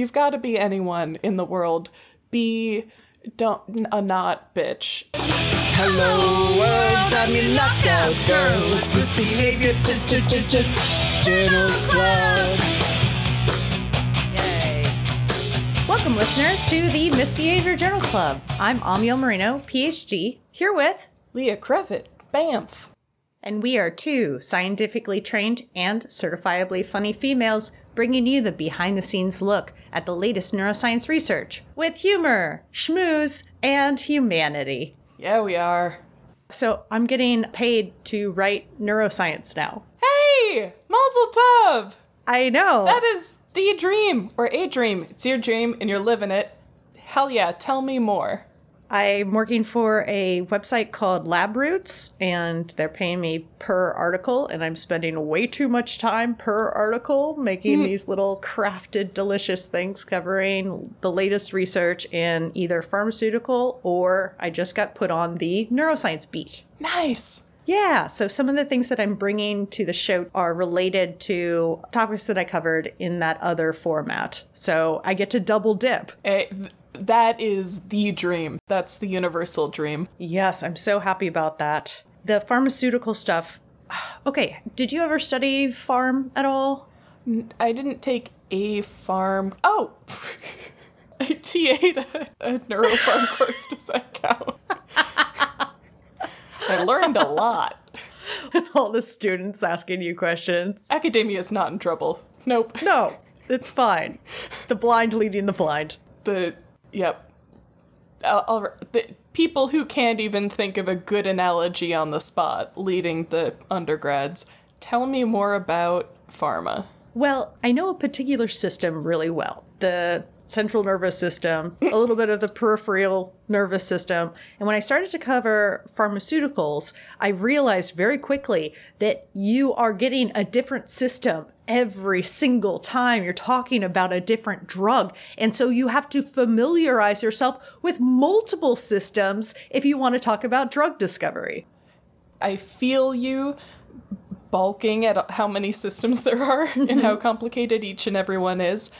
you've got to be anyone in the world, be don't a not bitch. Hello world, I'm your knockout girl. It's misbehavior journal club. Yay. Welcome, listeners, to the Misbehavior Journal Club. I'm Amiel Marino, PhD, here with Leah Crevitt, Banff. And we are two scientifically trained and certifiably funny females bringing you the behind the scenes look at the latest neuroscience research with humor, schmooze, and humanity. Yeah, we are. So I'm getting paid to write neuroscience now. Hey, Mazel Tov! I know. That is the dream, or a dream. It's your dream and you're living it. Hell yeah, tell me more. I'm working for a website called LabRoots, and they're paying me per article, and I'm spending way too much time per article making these little crafted, delicious things covering the latest research in either pharmaceutical or I just got put on the neuroscience beat. Nice. Yeah, so some of the things that I'm bringing to the show are related to topics that I covered in that other format. So I get to double dip. Eh, th- that is the dream. That's the universal dream. Yes, I'm so happy about that. The pharmaceutical stuff. Okay, did you ever study farm at all? I didn't take a farm. Oh! I TA'd a, a neuropharm course. Does that count? I learned a lot. And all the students asking you questions. Academia is not in trouble. Nope. No, it's fine. The blind leading the blind. The yep. I'll, I'll, the people who can't even think of a good analogy on the spot leading the undergrads. Tell me more about pharma. Well, I know a particular system really well. The central nervous system, a little bit of the peripheral nervous system. And when I started to cover pharmaceuticals, I realized very quickly that you are getting a different system every single time you're talking about a different drug. And so you have to familiarize yourself with multiple systems if you want to talk about drug discovery. I feel you balking at how many systems there are and how complicated each and every one is.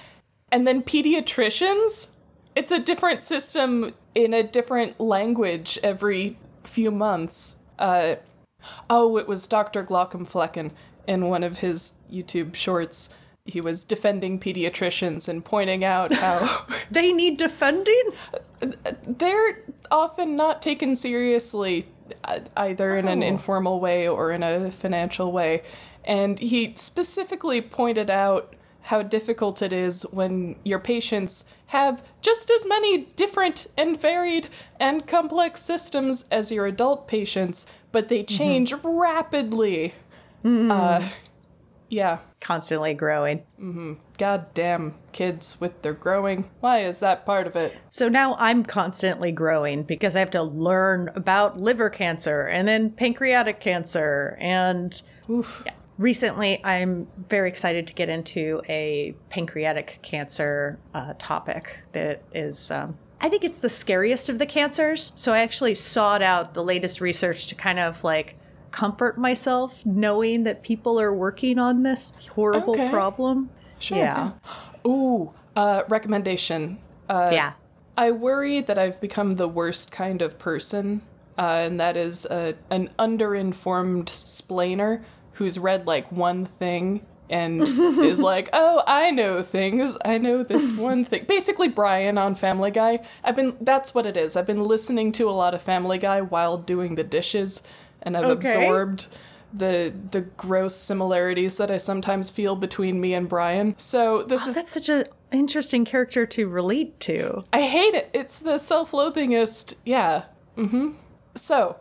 And then pediatricians, it's a different system in a different language every few months. Uh, oh, it was Dr. Glaucomflecken in one of his YouTube shorts. He was defending pediatricians and pointing out how they need defending. They're often not taken seriously, either in an Oh. informal way or in a financial way. And he specifically pointed out how difficult it is when your patients have just as many different and varied and complex systems as your adult patients, but they mm-hmm. change rapidly. Uh, yeah. Constantly growing. Goddamn kids with their growing. Why is that part of it? So now I'm constantly growing because I have to learn about liver cancer and then pancreatic cancer. And Oof. yeah. recently, I'm very excited to get into a pancreatic cancer uh, topic that is. Um, I think it's the scariest of the cancers. So I actually sought out the latest research to kind of like comfort myself knowing that people are working on this horrible Okay. problem. Sure. Yeah. Ooh, uh, recommendation. Uh, yeah. I worry that I've become the worst kind of person, uh, and that is a, an underinformed splainer who's read like one thing and is like, "Oh, I know things. I know this one thing." Basically, Brian on Family Guy. I've been that's what it is. I've been listening to a lot of Family Guy while doing the dishes, and I've Okay. absorbed the the gross similarities that I sometimes feel between me and Brian. So this is That's such an interesting character to relate to. I hate it. It's the self-loathingest. Yeah. Mm-hmm. So,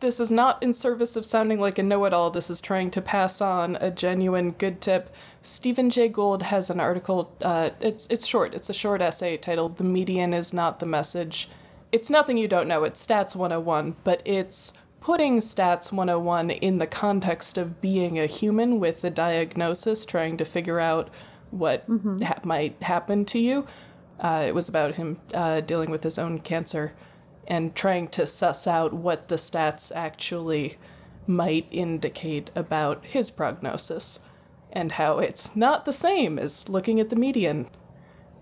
this is not in service of sounding like a know-it-all. This is trying to pass on a genuine good tip. Stephen Jay Gould has an article. Uh, it's it's short. It's a short essay titled "The Median is Not the Message." It's nothing you don't know. It's Stats 101, but it's putting Stats 101 in the context of being a human with a diagnosis, trying to figure out what ha- might happen to you. Uh, it was about him uh, dealing with his own cancer and trying to suss out what the stats actually might indicate about his prognosis and how it's not the same as looking at the median.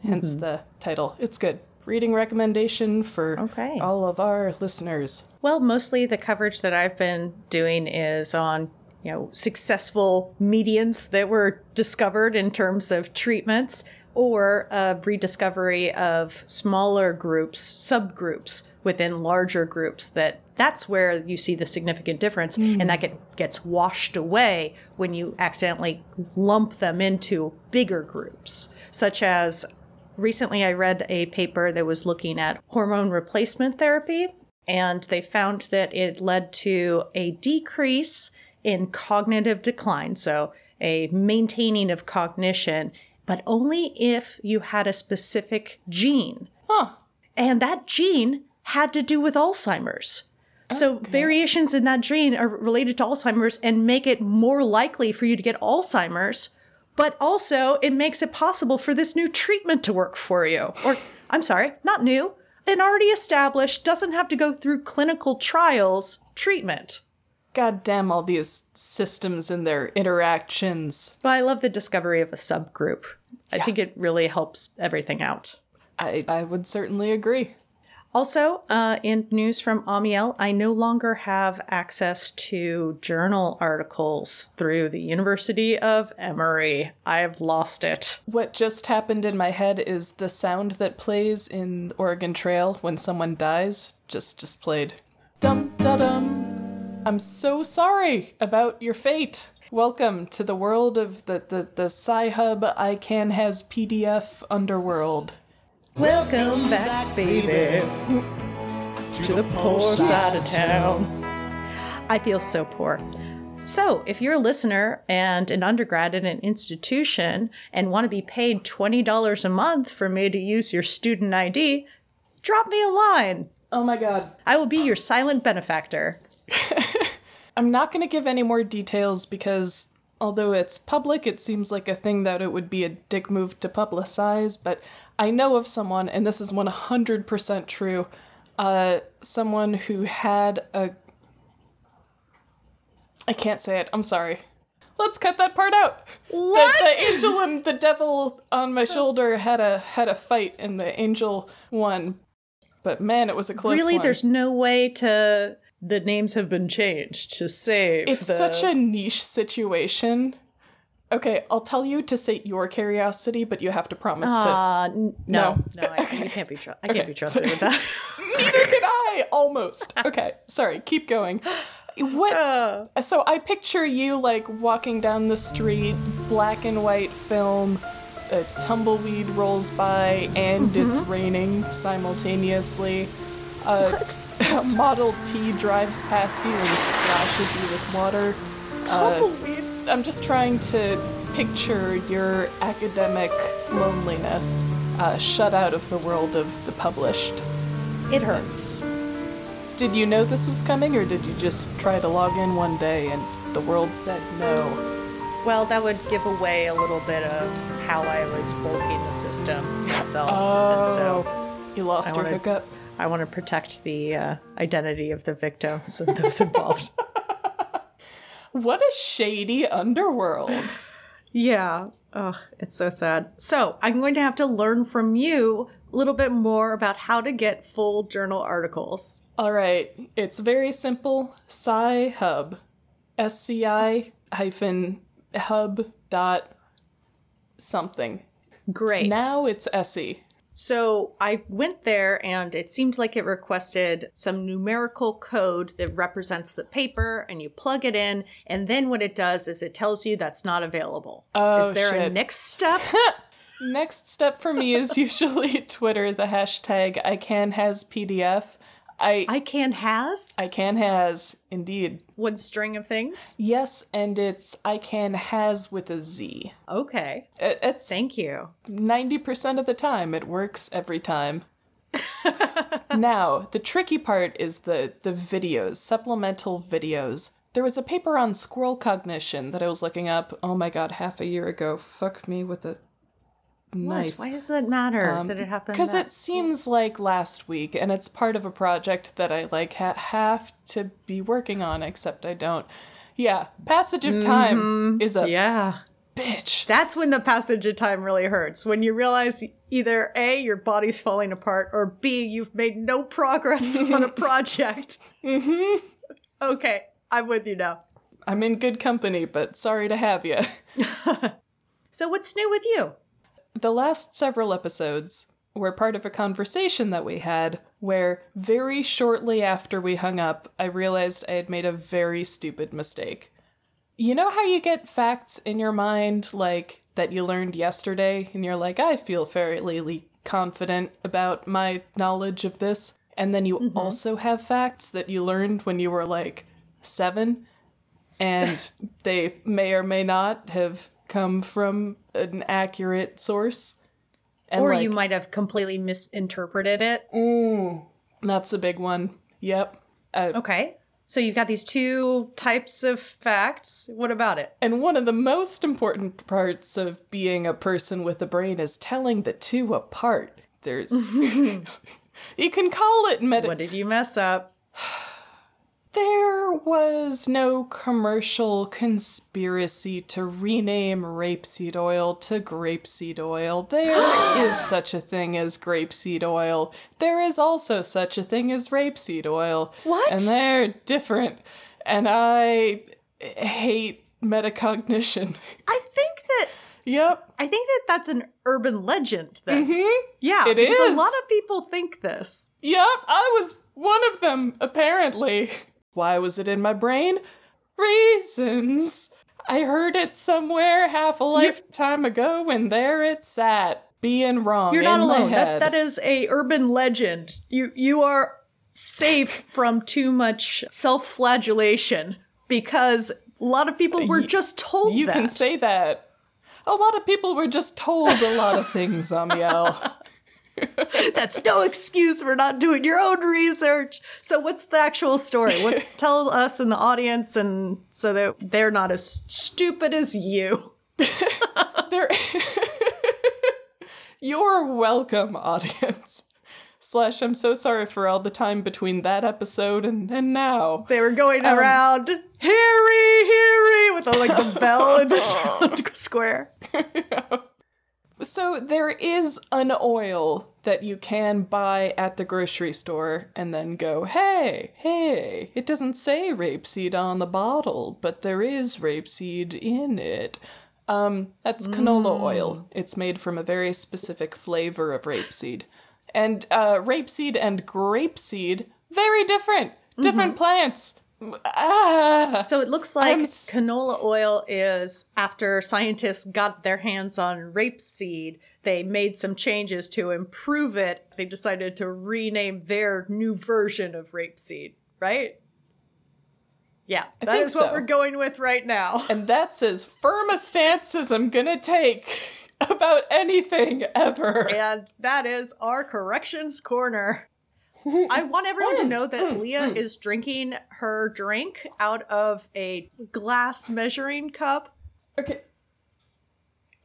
hence the title. It's good. Reading recommendation for Okay. all of our listeners. Well, mostly the coverage that I've been doing is on, you know, successful medians that were discovered in terms of treatments or a rediscovery of smaller groups, subgroups within larger groups that that's where you see the significant difference and that get, gets washed away when you accidentally lump them into bigger groups such as recently I read a paper that was looking at hormone replacement therapy, and they found that it led to a decrease in cognitive decline, so a maintaining of cognition, but only if you had a specific gene. Huh. And that gene had to do with Alzheimer's. So variations in that gene are related to Alzheimer's and make it more likely for you to get Alzheimer's, but also it makes it possible for this new treatment to work for you. Or I'm sorry, not new, an already established, doesn't have to go through clinical trials treatment. God damn all these systems and their interactions. But I love the discovery of a subgroup. I think it really helps everything out. I, I would certainly agree. Also, uh, in news from Amiel, I no longer have access to journal articles through the University of Emory. I've lost it. What just happened in my head is the sound that plays in Oregon Trail when someone dies just just played. Dum da dum. I'm so sorry about your fate. Welcome to the world of the the the Sci-Hub I Can Has PDF underworld. Welcome back, baby, to the poor side of town. I feel so poor. So, if you're a listener and an undergrad at an institution and want to be paid $20 a month for me to use your student ID, drop me a line. Oh my god. I will be your silent benefactor. I'm not going to give any more details because although it's public, it seems like a thing that it would be a dick move to publicize, but I know of someone and this is 100% true. Uh someone who had a I can't say it. I'm sorry. Let's cut that part out. The- What? The, angel and the devil on my shoulder had a had a fight and the angel won. But man, it was a close really, one. there's no way to. The names have been changed to save. It's the- such a niche situation. Okay, I'll tell you to sate your curiosity, but you have to promise to. Uh, n- no, No. no, I, can't be. Tr- I can't be trusted with that. Neither can I. Almost. Okay, sorry. Keep going. What? Uh, So I picture you like walking down the street, black and white film. A tumbleweed rolls by, and it's raining simultaneously. A, a Model T drives past you and splashes you with water. Uh, tumbleweed. I'm just trying to picture your academic loneliness, uh, shut out of the world of the published. it hurts. Did you know this was coming, or did you just try to log in one day and the world said no? Well, that would give away a little bit of how I was bulking the system myself. And so You lost I your wanna- hookup? I want to protect the uh, identity of the victims and those involved. What a shady underworld. yeah. Oh, it's so sad. So I'm going to have to learn from you a little bit more about how to get full journal articles. All right, it's very simple. Sci Hub, S C I hyphen hub dot something. Great. Now it's SE. So I went there and it seemed like it requested some numerical code that represents the paper and you plug it in and then what it does is it tells you that's not available. Oh, is there a next step? Next step for me is usually Twitter, the hashtag I can has PDF. I I can has I can has indeed. one string of things. Yes, and it's I can has with a Z. Okay. It- It's Thank you. 90% of the time it works every time. now, the tricky part is the the videos, supplemental videos. There was a paper on squirrel cognition that I was looking up, oh my god, half a year ago. Fuck me with a What? Why does that matter that it happened? Because it seems like last week, and it's part of a project that I like ha- have to be working on, except I don't. Yeah, passage of time is a Yeah. bitch. That's when the passage of time really hurts. When you realize either A, your body's falling apart, or B, you've made no progress on a project. mm-hmm. Okay, I'm with you now. I'm in good company, but sorry to have you. So, what's new with you? The last several episodes were part of a conversation that we had where very shortly after we hung up, I realized I had made a very stupid mistake. You know how you get facts in your mind, like that you learned yesterday, and you're like, I feel fairly confident about my knowledge of this? And then you mm-hmm. also have facts that you learned when you were like seven, and they may or may not have come from an accurate source. And or like, you might have completely misinterpreted it. that's a big one. Yep. Uh, Okay. So, you've got these two types of facts. What about it? And one of the most important parts of being a person with a brain is telling the two apart. There's. you can call it meta. What did you mess up? There was no commercial conspiracy to rename rapeseed oil to grapeseed oil. There is such a thing as grapeseed oil. There is also such a thing as rapeseed oil. What? And they're different. And I hate metacognition. I think that yep. I think that that's an urban legend. Then, mm-hmm. yeah, It is. A lot of people think this. Yep, I was one of them, apparently. Why was it in my brain? Reasons. I heard it somewhere half a lifetime ago, and there it sat, being wrong. You're not alone. That, that is a urban legend. You you are safe from too much self-flagellation because a lot of people were just told you that. can say that. A lot of people were just told a lot of things, Amiel. That's no excuse for not doing your own research. So what's the actual story? What tell us in the audience and so that they're not as stupid as you. there You're welcome, audience. Slash, I'm so sorry for all the time between that episode and, and now. They were going um, around Harry, Harry with the, like the bell in the square. So there is an oil that you can buy at the grocery store and then go, hey, hey, it doesn't say rapeseed on the bottle, but there is rapeseed in it. Um, that's canola oil. It's made from a very specific flavor of rapeseed. And uh, rapeseed and grapeseed, very different. Different plants. Ah. So it looks like s- canola oil is after scientists got their hands on rapeseed, they made some changes to improve it. They decided to rename their new version of rapeseed, right? Yeah, that is what so. we're going with right now. And that's as firm a stance as I'm gonna take about anything ever. And that is our corrections corner. I want everyone to mm, know that mm, Leah mm. is drinking her drink out of a glass measuring cup. Okay.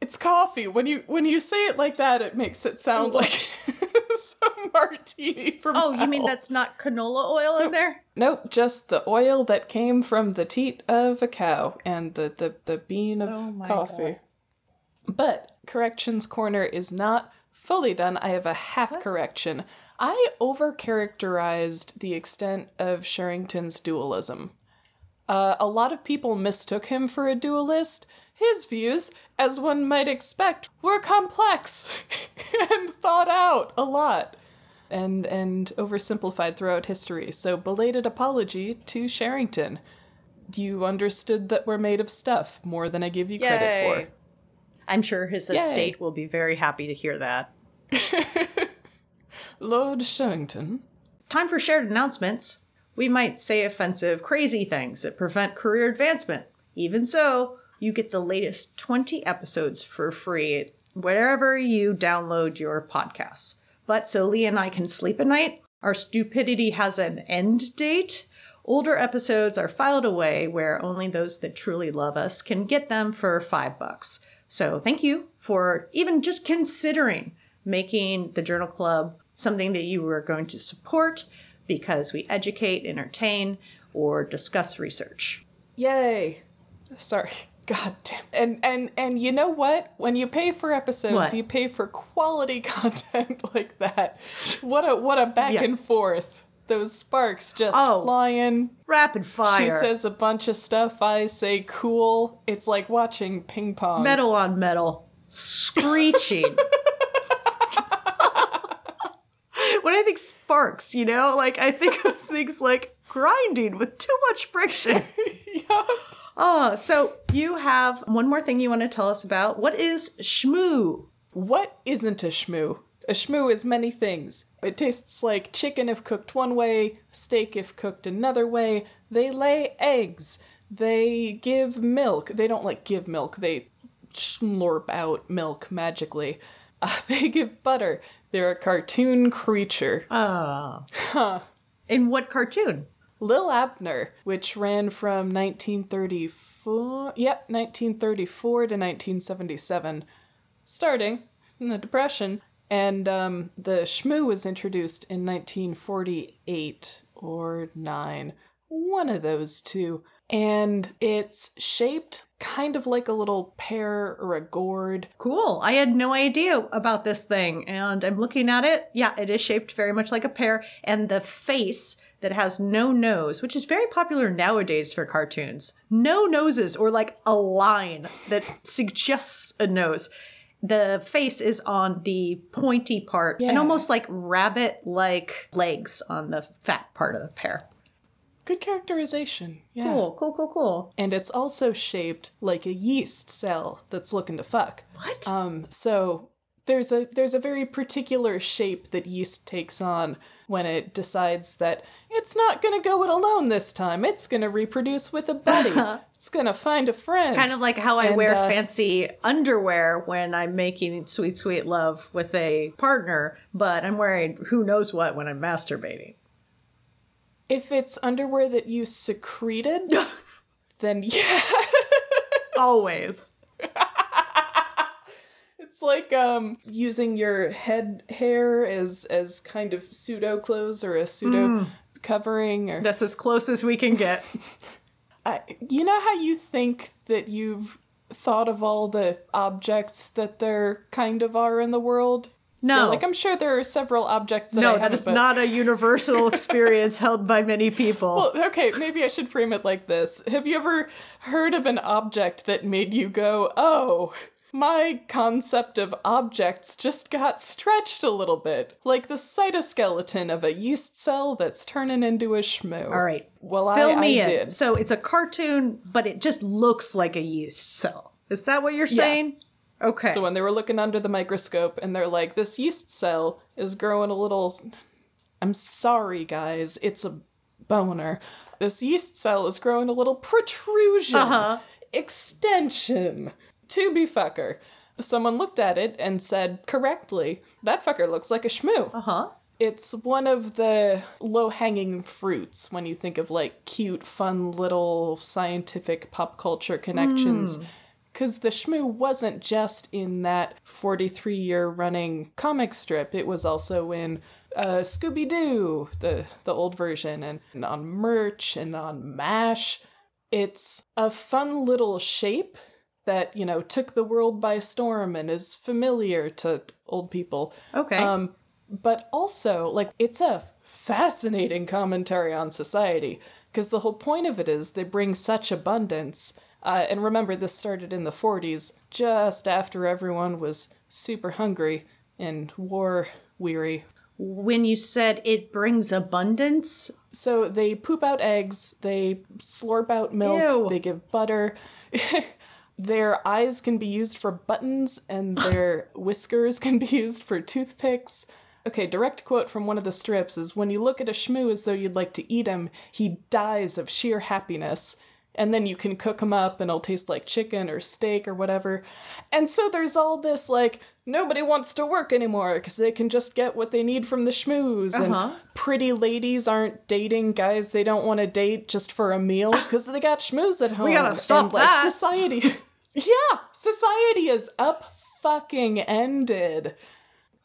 It's coffee. When you when you say it like that, it makes it sound like some martini from Oh, you mean that's not canola oil in there? Nope, just the oil that came from the teat of a cow and the, the, the bean of Oh my coffee. But Corrections Corner is not fully done. I have a half correction. I overcharacterized the extent of Sherrington's dualism. Uh, a lot of people mistook him for a dualist. His views, as one might expect, were complex and thought out a lot and and oversimplified throughout history. So belated apology to Sherrington. You understood that we're made of stuff more than I give you credit for. I'm sure his estate will be very happy to hear that. Lord Sherrington. Time for shared announcements. We might say offensive, crazy things that prevent career advancement. Even so, you get the latest 20 episodes for free wherever you download your podcasts. But so Lee and I can sleep at night, our stupidity has an end date. Older episodes are filed away where only those that truly love us can get them for five bucks. So thank you for even just considering making the Journal Club something that you are going to support because we educate, entertain, or discuss research. Yay. Sorry. God damn. And and and you know what? When you pay for episodes, What? you pay for quality content like that. What a what a back and forth. Those sparks just Oh. flying. Rapid fire. She says a bunch of stuff. I say cool. It's like watching ping pong. metal on metal, screeching. when I think sparks, you know, like I think of things like grinding with too much friction. yeah. Oh, so you have one more thing you want to tell us about. What is shmoo? What isn't a shmoo? A shmoo is many things. It tastes like chicken if cooked one way, steak if cooked another way. They lay eggs. They give milk. They don't like give milk. They slurp out milk magically. Uh, they give butter. They're a cartoon creature. Ah. In what cartoon? Lil Abner, which ran from 1934, yep, 1934 to 1977, starting in the Depression. And um, the Shmoo was introduced in 1948 or 9, one of those two. And it's shaped kind of like a little pear or a gourd. Cool. I had no idea about this thing, and I'm looking at it. Yeah, it is shaped very much like a pear, and the face that has no nose, which is very popular nowadays for cartoons. No noses, or like a line that suggests a nose. The face is on the pointy part and almost like rabbit like legs on the fat part of the pear. Good characterization. Yeah. Cool, cool, cool, cool. And it's also shaped like a yeast cell that's looking to fuck. What? Um, so there's a there's a very particular shape that yeast takes on when it decides that it's not gonna go it alone this time. It's gonna reproduce with a buddy. it's gonna find a friend. kind of like how I And, wear uh, fancy underwear when I'm making sweet, sweet love with a partner, but I'm wearing who knows what when I'm masturbating. If it's underwear that you secreted, then yeah. Always. It's like um using your head hair as as kind of pseudo clothes or a pseudo covering or That's as close as we can get. I, you know how you think that you've thought of all the objects that there kind of are in the world? No. Yeah, like I'm sure there are several objects that no, that haven't, but- not a universal experience held by many people. Well, okay, maybe I should frame it like this. Have you ever heard of an object that made you go, "Oh, my concept of objects just got stretched a little bit, like the cytoskeleton of a yeast cell that's turning into a shmoo." All right. Well, Fill I, me I in. did. So it's a cartoon, but it just looks like a yeast cell. Is that what you're saying? Okay. So when they were looking under the microscope and they're like, this yeast cell is growing a little. I'm sorry, guys, it's a boner. This yeast cell is growing a little protrusion, Uh-huh. extension, tubby fucker. Someone looked at it and said correctly, that fucker looks like a shmoo. uh huh. It's one of the low hanging fruits when you think of like cute, fun little scientific pop culture connections. Because the shmoo wasn't just in that 43 year running comic strip, it was also in uh, Scooby Doo, the, the old version, and, and on merch and on MASH. It's a fun little shape that, you know, took the world by storm and is familiar to old people. Okay. Um, but also, like, it's a fascinating commentary on society because the whole point of it is they bring such abundance. Uh, and remember, this started in the 40s, just after everyone was super hungry and war weary. when you said it brings abundance, So they poop out eggs, they slurp out milk, Ew. they give butter. their eyes can be used for buttons, and their whiskers can be used for toothpicks. Okay, direct quote from one of the strips is When you look at a shmoo as though you'd like to eat him, he dies of sheer happiness. And then you can cook them up and it'll taste like chicken or steak or whatever. And so there's all this like, nobody wants to work anymore because they can just get what they need from the schmoos. Uh-huh. And pretty ladies aren't dating guys they don't want to date just for a meal because they got schmoos at home. We gotta stop and, like, that. Society. yeah, society is up fucking ended.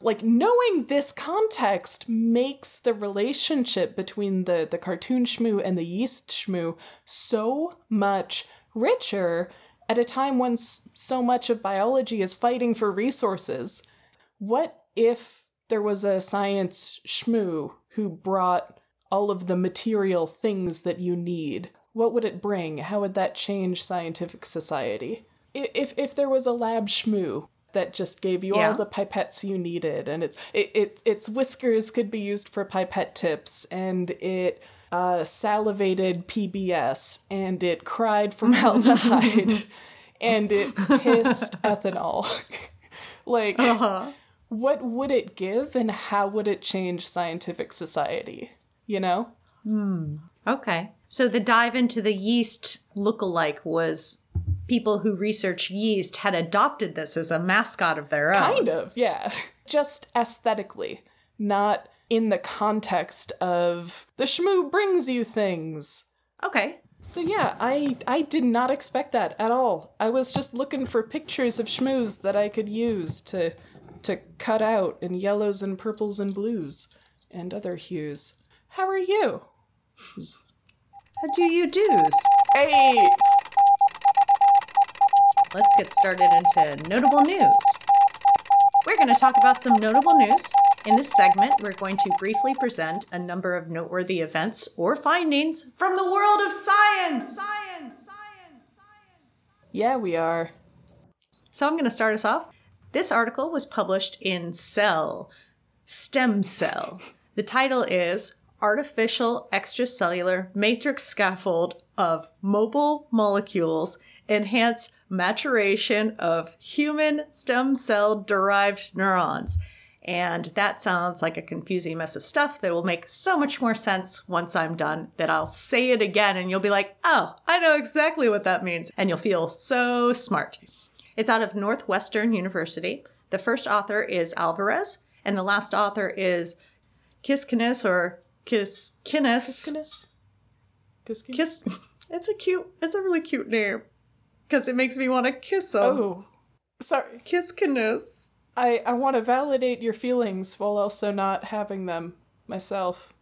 Like knowing this context makes the relationship between the the cartoon shmoo and the yeast shmoo so much richer at a time when so much of biology is fighting for resources. What if there was a science shmoo who brought all of the material things that you need? What would it bring? How would that change scientific society? If if there was a lab shmoo that just gave you Yeah. all the pipettes you needed, and its it, it its whiskers could be used for pipette tips, and it uh, salivated PBS, and it cried formaldehyde, and it pissed ethanol. like, Uh-huh. what would it give, and how would it change scientific society? You know? Okay. So the dive into the yeast lookalike was people who research yeast had adopted this as a mascot of their own. Kind of, yeah. Just aesthetically, not in the context of the shmoo brings you things. Okay. So yeah, I I did not expect that at all. I was just looking for pictures of shmoos that I could use to to cut out in yellows and purples and blues and other hues. How are you? How do you do's? Hey, Let's get started into notable news. We're going to talk about some notable news. In this segment, we're going to briefly present a number of noteworthy events or findings from the world of science. Science, science, science. yeah, we are. So I'm going to start us off. This article was published in Cell, Stem Cell. The title is Artificial Extracellular Matrix Scaffold of Mobile Molecules Enhance Maturation of Human Stem Cell Derived Neurons. And that sounds like a confusing mess of stuff that will make so much more sense once I'm done that I'll say it again and you'll be like, oh, I know exactly what that means. And you'll feel so smart. It's out of Northwestern University. The first author is Alvarez, and the last author is Kiskinis or Kiskinis. Kiskiness? Kiskin? Kiss. It's a cute. It's a really cute name because it makes me want to kiss him. Oh, sorry. Kiskinis. I, I want to validate your feelings while also not having them myself.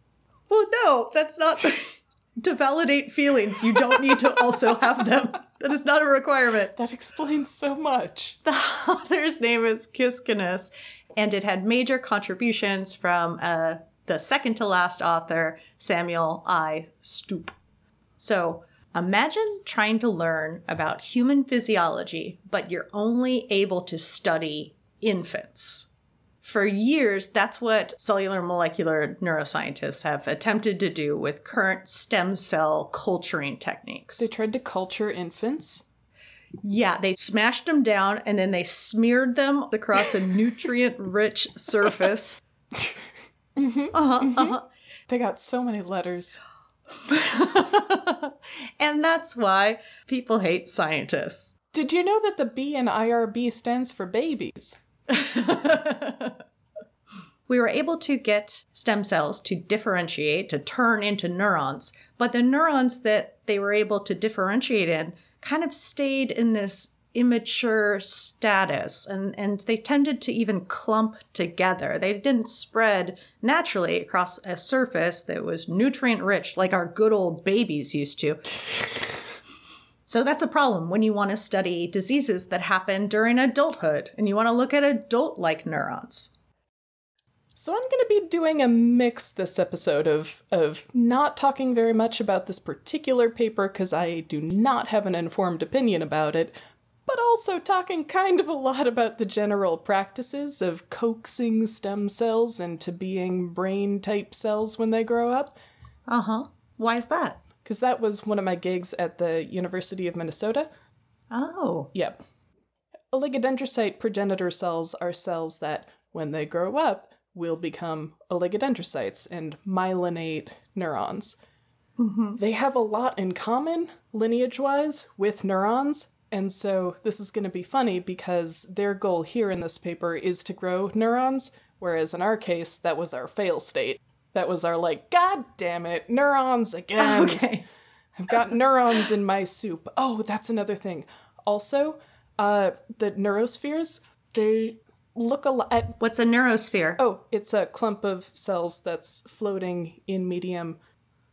Well, no, that's not to validate feelings. You don't need to also have them. That is not a requirement. That explains so much. The author's name is Kiskinis, and it had major contributions from uh, the second to last author, Samuel I. Stupp. So imagine trying to learn about human physiology, but you're only able to study infants. For years, that's what cellular molecular neuroscientists have attempted to do with current stem cell culturing techniques. They tried to culture infants. Yeah, they smashed them down and then they smeared them across a nutrient rich surface. Mm-hmm, uh-huh, mm-hmm. uh-huh, They got so many letters. and that's why people hate scientists. Did you know that the B in IRB stands for babies? We were able to get stem cells to differentiate, to turn into neurons, but the neurons that they were able to differentiate in kind of stayed in this immature status and, and they tended to even clump together. They didn't spread naturally across a surface that was nutrient rich like our good old babies used to. So that's a problem when you want to study diseases that happen during adulthood and you want to look at adult like neurons. So I'm going to be doing a mix this episode of of not talking very much about this particular paper cuz I do not have an informed opinion about it, but also talking kind of a lot about the general practices of coaxing stem cells into being brain type cells when they grow up. Uh huh. Why is that? Because that was one of my gigs at the University of Minnesota. Oh. Yep. Oligodendrocyte progenitor cells are cells that, when they grow up, will become oligodendrocytes and myelinate neurons. They have a lot in common, lineage wise, with neurons. And so this is going to be funny because their goal here in this paper is to grow neurons, whereas in our case, that was our fail state. That was our, like, God damn it, neurons again. Okay. I've got neurons in my soup. Oh, that's another thing. Also, uh, the neurospheres, they look a lot at. What's a neurosphere? Oh, it's a clump of cells that's floating in medium.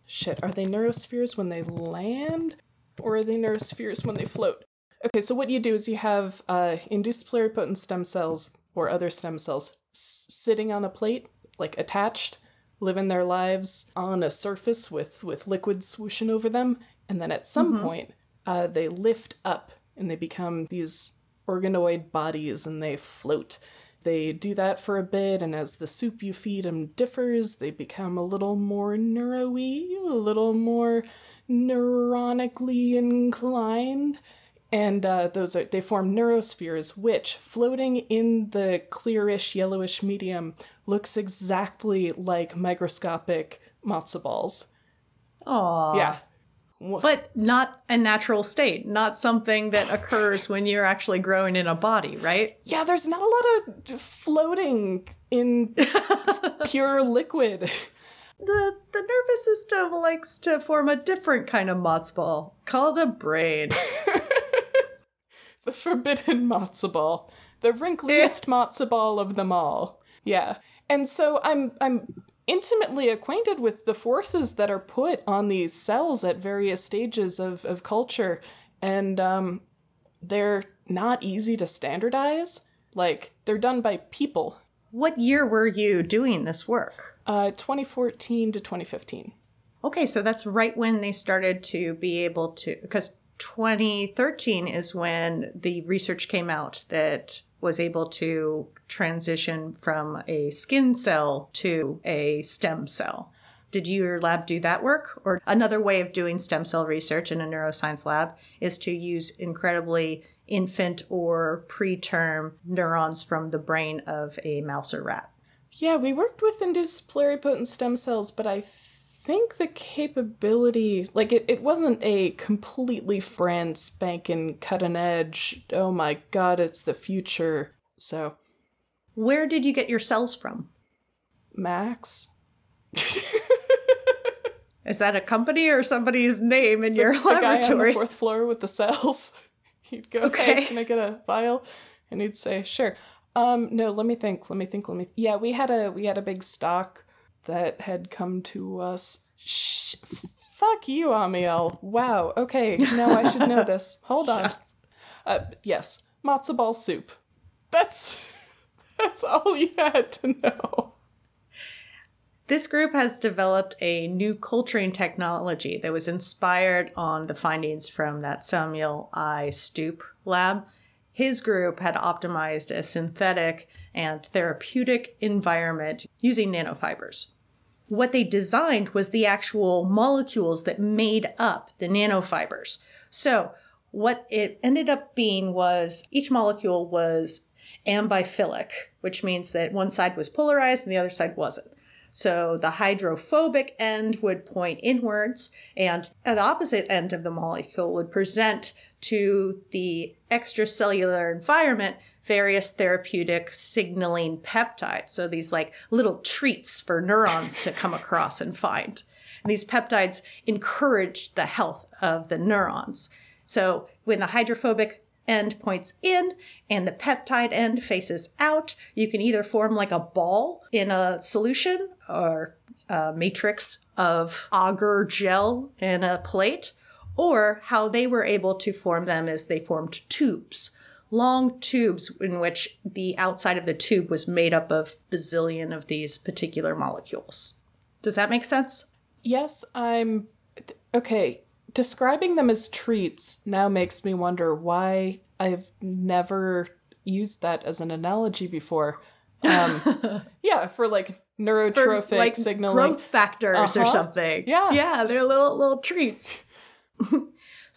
Shit, are they neurospheres when they land? Or are they neurospheres when they float? Okay, so what you do is you have uh, induced pluripotent stem cells or other stem cells s- sitting on a plate, like attached, living their lives on a surface with, with liquid swooshing over them. And then at some point, uh, they lift up and they become these organoid bodies and they float. They do that for a bit, and as the soup you feed them differs, they become a little more neuro-y, a little more neuronically inclined. And uh, those are they form neurospheres, which floating in the clearish yellowish medium looks exactly like microscopic matzo balls. Aww. Yeah, But not a natural state, not something that occurs when you're actually growing in a body, right? yeah. There's not a lot of floating in pure liquid. The the nervous system likes to form a different kind of matzo ball called a brain. The forbidden matzo ball. The wrinkliest matzo ball of them all. Yeah. And so I'm I'm intimately acquainted with the forces that are put on these cells at various stages of, of culture. And um, they're not easy to standardize. Like, they're done by people. what year were you doing this work? Uh, 2014 to 2015. Okay, so that's right when they started to be able to, because 2013 is when the research came out that was able to transition from a skin cell to a stem cell. Did your lab do that work? Or another way of doing stem cell research in a neuroscience lab is to use incredibly infant or preterm neurons from the brain of a mouse or rat. Yeah, we worked with induced pluripotent stem cells, but I think the capability, like it, it wasn't a completely brand spanking cutting edge, oh my god, it's the future. So, Where did you get your cells from? Max? Is that a company or somebody's name in your the guy on the laboratory? fourth floor with the cells. He'd go, Okay. "Hey, can I get a vial?" And he'd say, "Sure." Um, no, let me think. Let me think. Let me. Yeah, we had a we had a big stock that had come to us. Shh. Fuck you, Amiel. Wow. Okay. now I should know this. Hold on. Yes. Uh, yes, matzo ball soup. That's that's all you had to know. This group has developed a new culturing technology that was inspired on the findings from that Samuel I. Stupp lab. His group had optimized a synthetic and therapeutic environment using nanofibers. What they designed was the actual molecules that made up the nanofibers. So, what it ended up being was each molecule was amphiphilic, which means that one side was polarized and the other side wasn't. So the hydrophobic end would point inwards, and the opposite end of the molecule would present to the extracellular environment various therapeutic signaling peptides. So these like little treats for neurons to come across and find. And these peptides encourage the health of the neurons. So when the hydrophobic end points in and the peptide end faces out, you can either form like a ball in a solution or a matrix of agar gel in a plate, or how they were able to form them is they formed tubes. Long tubes in which the outside of the tube was made up of bazillion of these particular molecules. Does that make sense? Yes, I'm. Okay, describing them as treats now makes me wonder why I've never used that as an analogy before. Um, yeah, for like neurotrophic like signaling. growth factors or Uh-huh. something. Yeah. yeah, they're little little treats.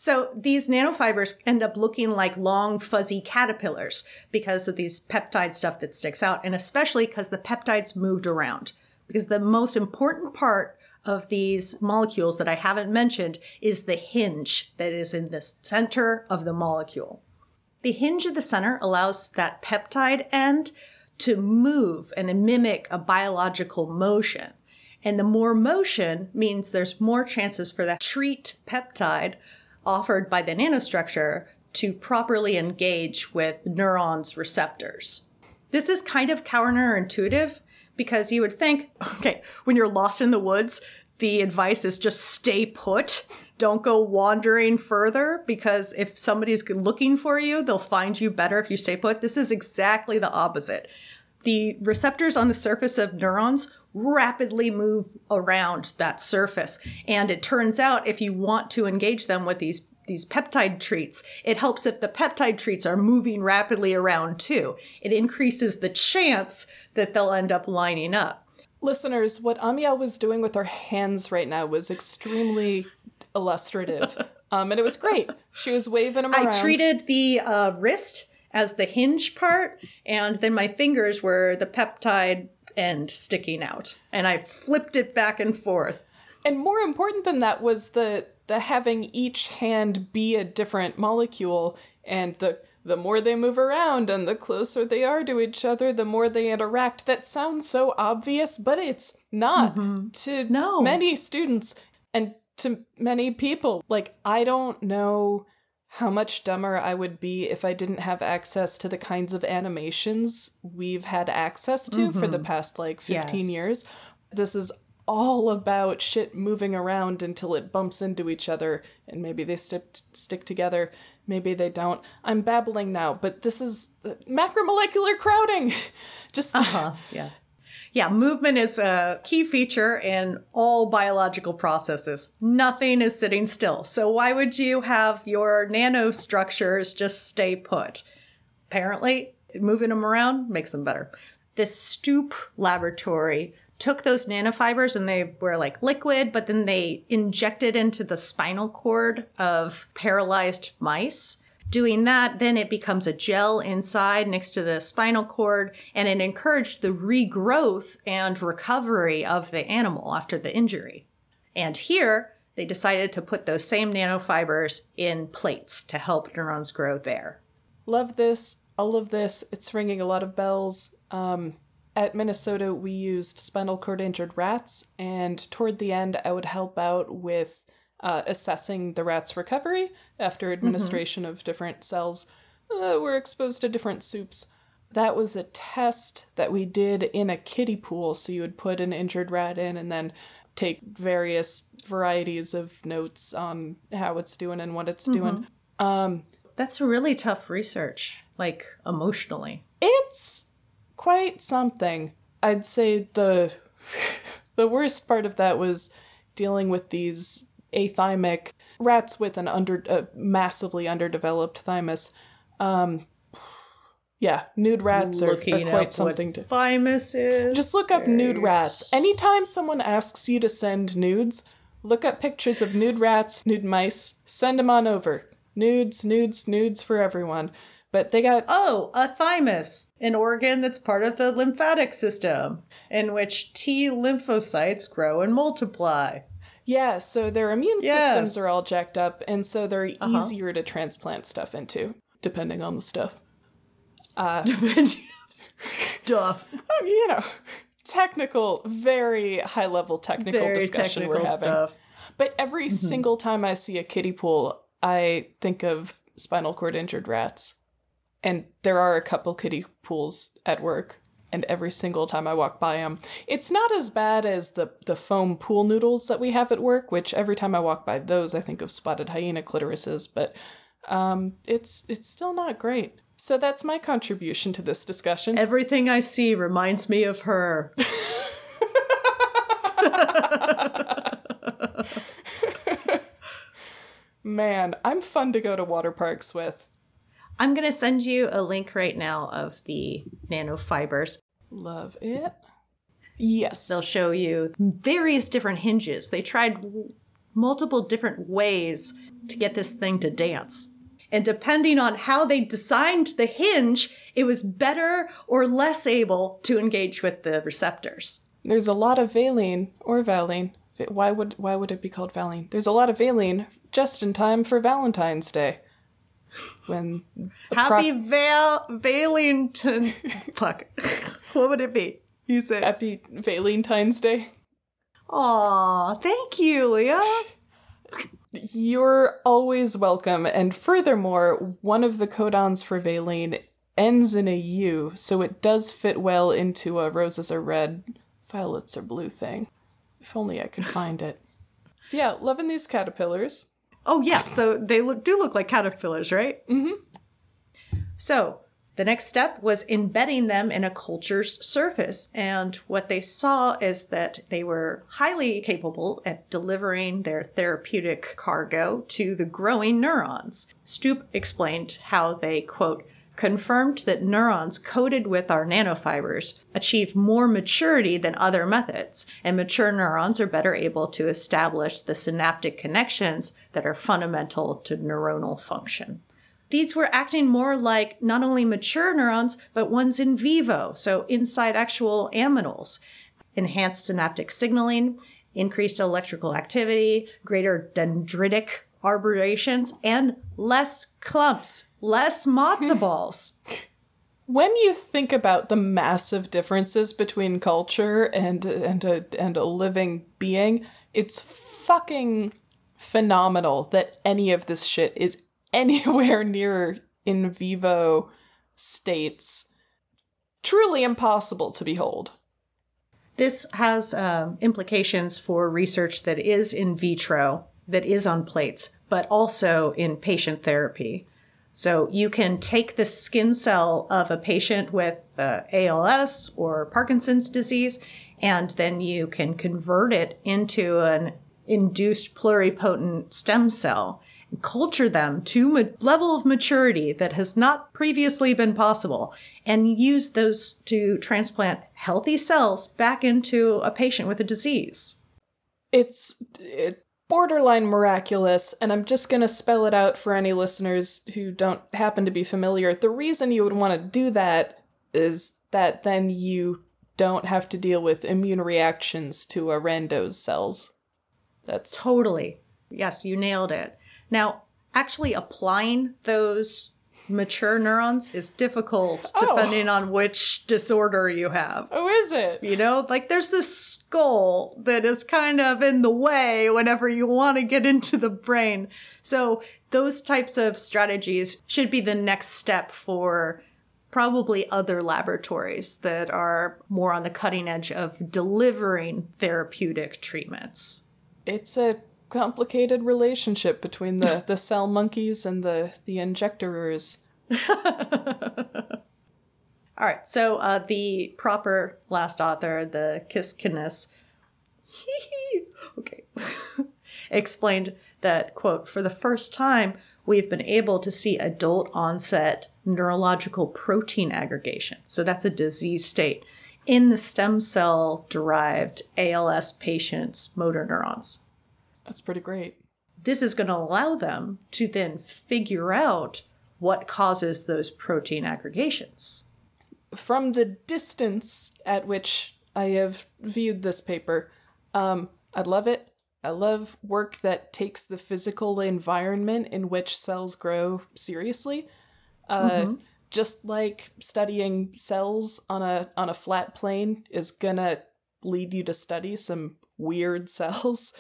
so these nanofibers end up looking like long fuzzy caterpillars because of these peptide stuff that sticks out, and especially because the peptides moved around. Because the most important part of these molecules that I haven't mentioned is the hinge that is in the center of the molecule. The hinge at the center allows that peptide end to move and mimic a biological motion. And the more motion means there's more chances for that treat peptide offered by the nanostructure to properly engage with neurons' receptors. This is kind of counterintuitive because you would think, okay, when you're lost in the woods, the advice is just stay put. don't go wandering further because if somebody's looking for you, they'll find you better if you stay put. This is exactly the opposite. The receptors on the surface of neurons rapidly move around that surface. And it turns out if you want to engage them with these these peptide treats, it helps if the peptide treats are moving rapidly around too. It increases the chance that they'll end up lining up. Listeners, what Amiel was doing with her hands right now was extremely illustrative. Um, and it was great. She was waving them around. I treated the uh, wrist as the hinge part, and then my fingers were the peptide end sticking out. And I flipped it back and forth. And more important than that was the the having each hand be a different molecule and the the more they move around and the closer they are to each other, the more they interact. That sounds so obvious, but it's not mm-hmm. to no. many students and to many people. Like, I don't know how much dumber I would be if I didn't have access to the kinds of animations we've had access to mm-hmm. for the mm-hmm. past like 15 yes. years. This is all about shit moving around until it bumps into each other and maybe they st- stick together maybe they don't i'm babbling now but this is macromolecular crowding just uh-huh yeah yeah movement is a key feature in all biological processes. Nothing is sitting still. So why would you have your nanostructures just stay put? Apparently moving them around makes them better. This Stupp laboratory took those nanofibers and they were like liquid, but then they injected into the spinal cord of paralyzed mice. Doing that, then it becomes a gel inside next to the spinal cord, and it encouraged the regrowth and recovery of the animal after the injury. And here, they decided to put those same nanofibers in plates to help neurons grow there. Love this, all of this. It's ringing a lot of bells. Um, at Minnesota, we used spinal cord injured rats, and toward the end, I would help out with uh, assessing the rat's recovery after mm-hmm. administration mm-hmm. of different cells uh, were exposed to different soups. That was a test that we did in a kiddie pool. So you would put an injured rat in and then take various varieties of notes on how it's doing and what it's mm-hmm. doing. Um, That's really tough research, like emotionally. It's quite something. I'd say the the worst part of that was dealing with these athymic rats with an under a massively underdeveloped thymus. Um, yeah, nude rats are, are quite something to. Thymus is. Just look up nude rats. Anytime someone asks you to send nudes, look up pictures of nude rats, nude mice. Send them on over. Nudes, nudes, nudes for everyone. But they got oh, a thymus, an organ that's part of the lymphatic system, in which T lymphocytes grow and multiply. Yeah, so their immune yes. systems are all jacked up, and so they're uh-huh. easier to transplant stuff into, depending on the stuff. Uh, stuff. you know, technical, very high level technical very discussion technical we're having. Stuff. But every mm-hmm. single time I see a kiddie pool, I think of spinal cord injured rats. And there are a couple kiddie pools at work, and every single time I walk by them, it's not as bad as the the foam pool noodles that we have at work. Which every time I walk by those, I think of spotted hyena clitorises, but um, it's it's still not great. So that's my contribution to this discussion. Everything I see reminds me of her. Man, I'm fun to go to water parks with. I'm going to send you a link right now of the nanofibers. Love it. Yes. They'll show you various different hinges. They tried multiple different ways to get this thing to dance. And depending on how they designed the hinge, it was better or less able to engage with the receptors. There's a lot of valine or valine. Why would why would it be called valine? There's a lot of valine just in time for Valentine's Day when Happy pro- Val Valentine fuck. what would it be? You say Happy Valentine's Day. Aw, thank you, Leah. You're always welcome. And furthermore, one of the codons for Valine ends in a U, so it does fit well into a roses are red, violets are blue thing. If only I could find it. So yeah, loving these caterpillars. Oh yeah, so they look, do look like caterpillars, right? Mm-hmm. So the next step was embedding them in a culture's surface, and what they saw is that they were highly capable at delivering their therapeutic cargo to the growing neurons. Stupp explained how they quote confirmed that neurons coated with our nanofibers achieve more maturity than other methods, and mature neurons are better able to establish the synaptic connections that are fundamental to neuronal function. These were acting more like not only mature neurons, but ones in vivo, so inside actual aminals. Enhanced synaptic signaling, increased electrical activity, greater dendritic arborations, and less clumps, less matzo balls. When you think about the massive differences between culture and and a and a living being, it's fucking phenomenal that any of this shit is anywhere near in vivo states. Truly impossible to behold. This has um, implications for research that is in vitro, that is on plates, but also in patient therapy. So you can take the skin cell of a patient with uh, ALS or Parkinson's disease, and then you can convert it into an induced pluripotent stem cell and culture them to a level of maturity that has not previously been possible and use those to transplant healthy cells back into a patient with a disease. It's it, borderline miraculous, and I'm just going to spell it out for any listeners who don't happen to be familiar. The reason you would want to do that is that then you don't have to deal with immune reactions to a rando's cells. That's totally. Yes, you nailed it. Now, actually applying those mature neurons is difficult Oh. depending on which disorder you have. Oh, is it? You know, like there's this skull that is kind of in the way whenever you want to get into the brain. So, those types of strategies should be the next step for probably other laboratories that are more on the cutting edge of delivering therapeutic treatments. It's a complicated relationship between the, the cell monkeys and the, the injectorers. All right, so uh, the proper last author, the Kiskinis, okay, explained that, quote, for the first time, we've been able to see adult onset neurological protein aggregation. So that's a disease state in the stem cell derived ALS patients' motor neurons. That's pretty great. This is going to allow them to then figure out what causes those protein aggregations. From the distance at which I have viewed this paper, um, I love it. I love work that takes the physical environment in which cells grow seriously. Uh, Just like studying cells on a on a flat plane is gonna lead you to study some weird cells.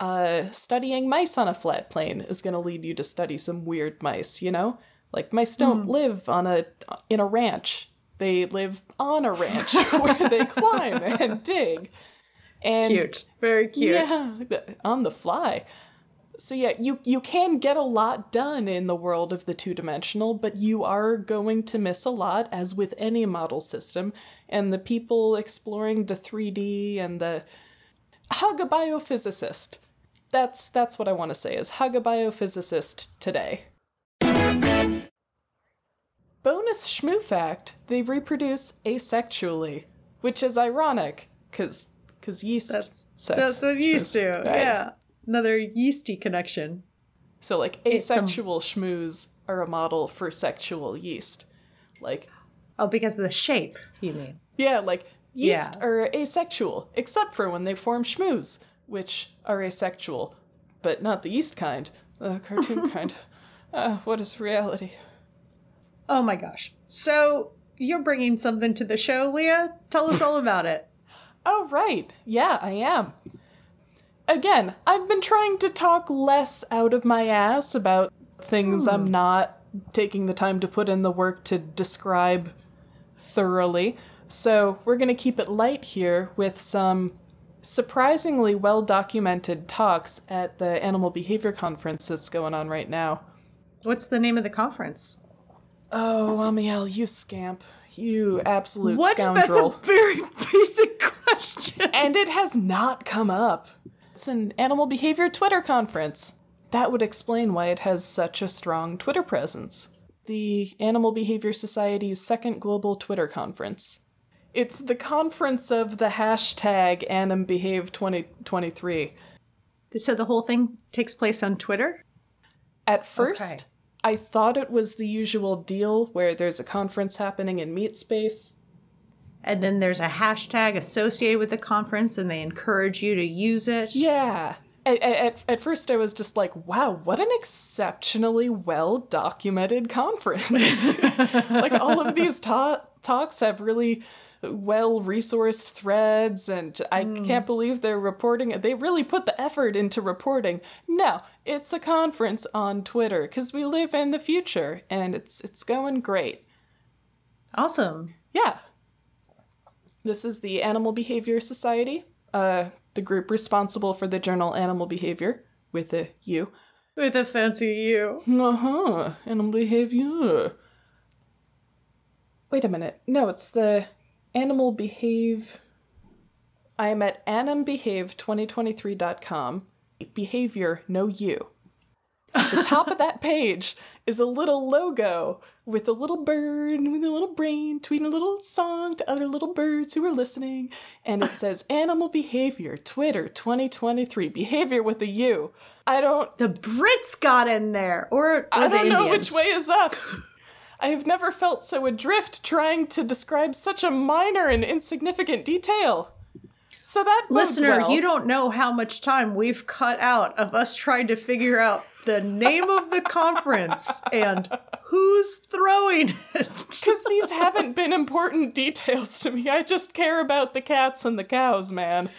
Uh, studying mice on a flat plane is gonna lead you to study some weird mice. You know, like mice don't hmm. live on a in a ranch. They live on a ranch where they climb and dig. And Cute. Very cute. yeah, on the fly. So yeah, you you can get a lot done in the world of the two-dimensional, but you are going to miss a lot as with any model system. And the people exploring the 3D and the hug a biophysicist. That's that's what I want to say is hug a biophysicist today. Bonus shmoo fact, they reproduce asexually, which is ironic cuz cuz yeast That's that's sex what yeast do. right? Yeah. Another yeasty connection. So like It's some- asexual shmoos are a model for sexual yeast. Like Oh, because of the shape, you mean? yeah, like yeast Yeah. are asexual, except for when they form shmoos, which are asexual, but not the yeast kind, the cartoon kind. Uh, what is reality? Oh my gosh. So you're bringing something to the show, Leah? Tell us all about it. Oh, right. Yeah, I am. Again, I've been trying to talk less out of my ass about things I'm hmm. not taking the time to put in the work to describe thoroughly. So, we're going to keep it light here with some surprisingly well documented talks at the animal behavior conference that's going on right now. What's the name of the conference? Oh, Amiel, you scamp. You absolute What? scoundrel. That's a very basic question. and it has not come up. It's an animal behavior Twitter conference. That would explain why it has such a strong Twitter presence. The Animal Behavior Society's second global Twitter conference. It's the conference of the hashtag AnimBehave2023. So the whole thing takes place on Twitter? At first, Okay. I thought it was the usual deal where there's a conference happening in Meat Space. And then there's a hashtag associated with the conference and they encourage you to use it. Yeah. At, at, at first, I was just like, wow, what an exceptionally well documented conference. like, all of these ta- talks have really well resourced threads, and I can't believe they're reporting it. They really put the effort into reporting. No, it's a conference on Twitter because we live in the future and it's, it's going great. Awesome. Yeah. This is the Animal Behavior Society, uh, the group responsible for the journal Animal Behavior, with a U. With a fancy U. Uh huh. Animal Behavior. Wait a minute. No, it's the Animal Behave. I am at animbehave2023.com. Behavior, no U. At the top of that page is a little logo with a little bird with a little brain tweeting a little song to other little birds who are listening. And it says Animal Behavior, Twitter 2023, behavior with a U. I don't The Brits got in there. Or, or I don't know Indians. which way is up. I have never felt so adrift trying to describe such a minor and insignificant detail. So that Listener, well. you don't know how much time we've cut out of us trying to figure out the name of the conference and who's throwing it. Because these haven't been important details to me. I just care about the cats and the cows, man.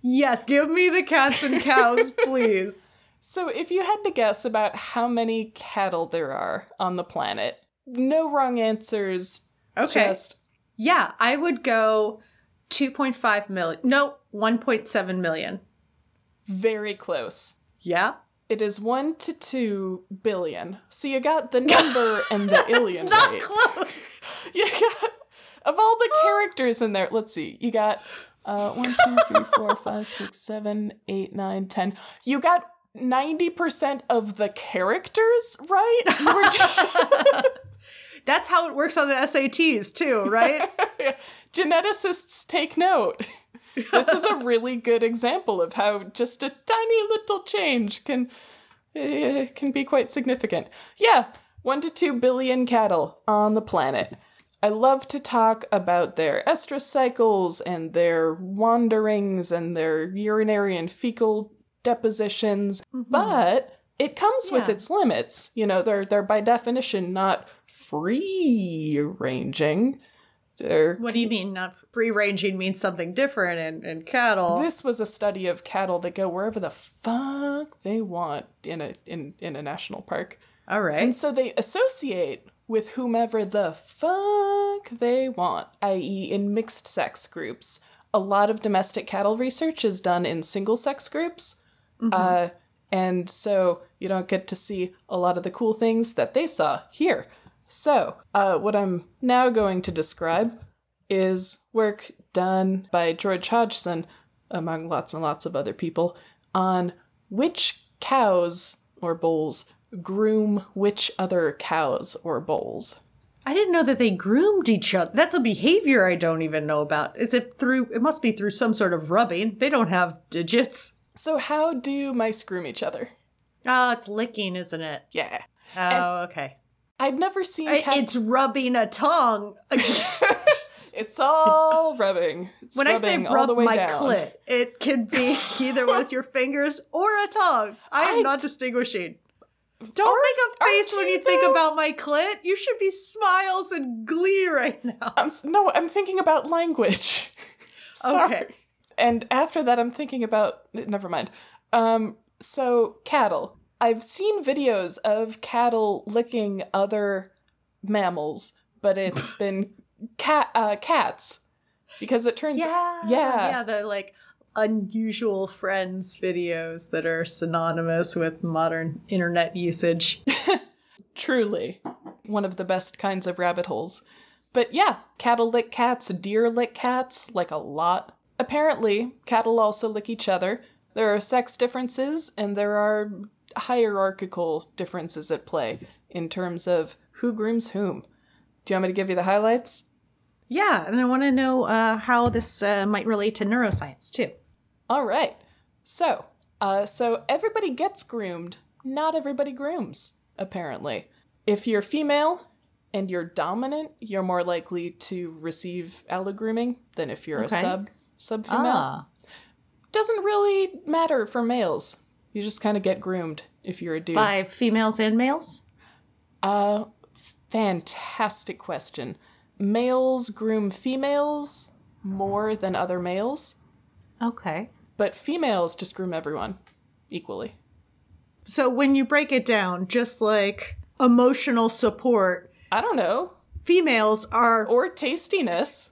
Yes, give me the cats and cows, please. So, if you had to guess about how many cattle there are on the planet, no wrong answers. Okay. Just Yeah, I would go 2.5 million. No, 1.7 million. very close. Yeah? It is one to two billion. So you got the number and the alien Not rate. close. You got of all the characters in there. Let's see. You got uh, one, two, three, four, five, six, seven, eight, nine, ten. You got ninety percent of the characters right. You were just- That's how it works on the SATs, too, right? Geneticists take note. This is a really good example of how just a tiny little change can uh, can be quite significant. Yeah, 1 to 2 billion cattle on the planet. I love to talk about their estrus cycles and their wanderings and their urinary and fecal depositions, but it comes with its limits. You know, they're they're by definition not free ranging. They're what do you mean? Not free ranging means something different in, in cattle. This was a study of cattle that go wherever the fuck they want in a in, in a national park. All right. And so they associate with whomever the fuck they want, i.e., in mixed sex groups. A lot of domestic cattle research is done in single sex groups. Uh, and so you don't get to see a lot of the cool things that they saw here. So, uh, what I'm now going to describe is work done by George Hodgson, among lots and lots of other people, on which cows or bulls groom which other cows or bulls. I didn't know that they groomed each other. That's a behavior I don't even know about. Is it through? It must be through some sort of rubbing. They don't have digits. So, how do mice groom each other? Oh, it's licking, isn't it? Yeah. Oh, okay. I'd never seen I- cat. It's rubbing a tongue. It's all rubbing. It's when I say rubbing all rub the way my down. clit, it can be either with your fingers or a tongue. I am I not d- distinguishing. Don't Aren't- make a face when you, think about my clit. You should be smiles and glee right now. I'm no, I'm thinking about language. Sorry. Okay. And after that, I'm thinking about. Never mind. Um. So cattle. I've seen videos of cattle licking other mammals, but it's been cat uh, cats because it turns Yeah, yeah yeah. The like unusual friends videos that are synonymous with modern internet usage. Truly, one of the best kinds of rabbit holes. But yeah, cattle lick cats, deer lick cats, like a lot. Apparently, cattle also lick each other. There are sex differences, and there are hierarchical differences at play in terms of who grooms whom. Do you want me to give you the highlights? Yeah, and I want to know uh, how this uh, might relate to neuroscience too. All right. So, uh, so everybody gets groomed. Not everybody grooms, apparently. If you're female and you're dominant, you're more likely to receive allo grooming than if you're Okay. a sub sub female. Ah, Doesn't really matter for males. You just kind of get groomed if you're a dude. by females and males. Uh, fantastic question. Males groom females more than other males, Okay. but females just groom everyone equally. So when you break it down, just like emotional support, I don't know. females are Or tastiness.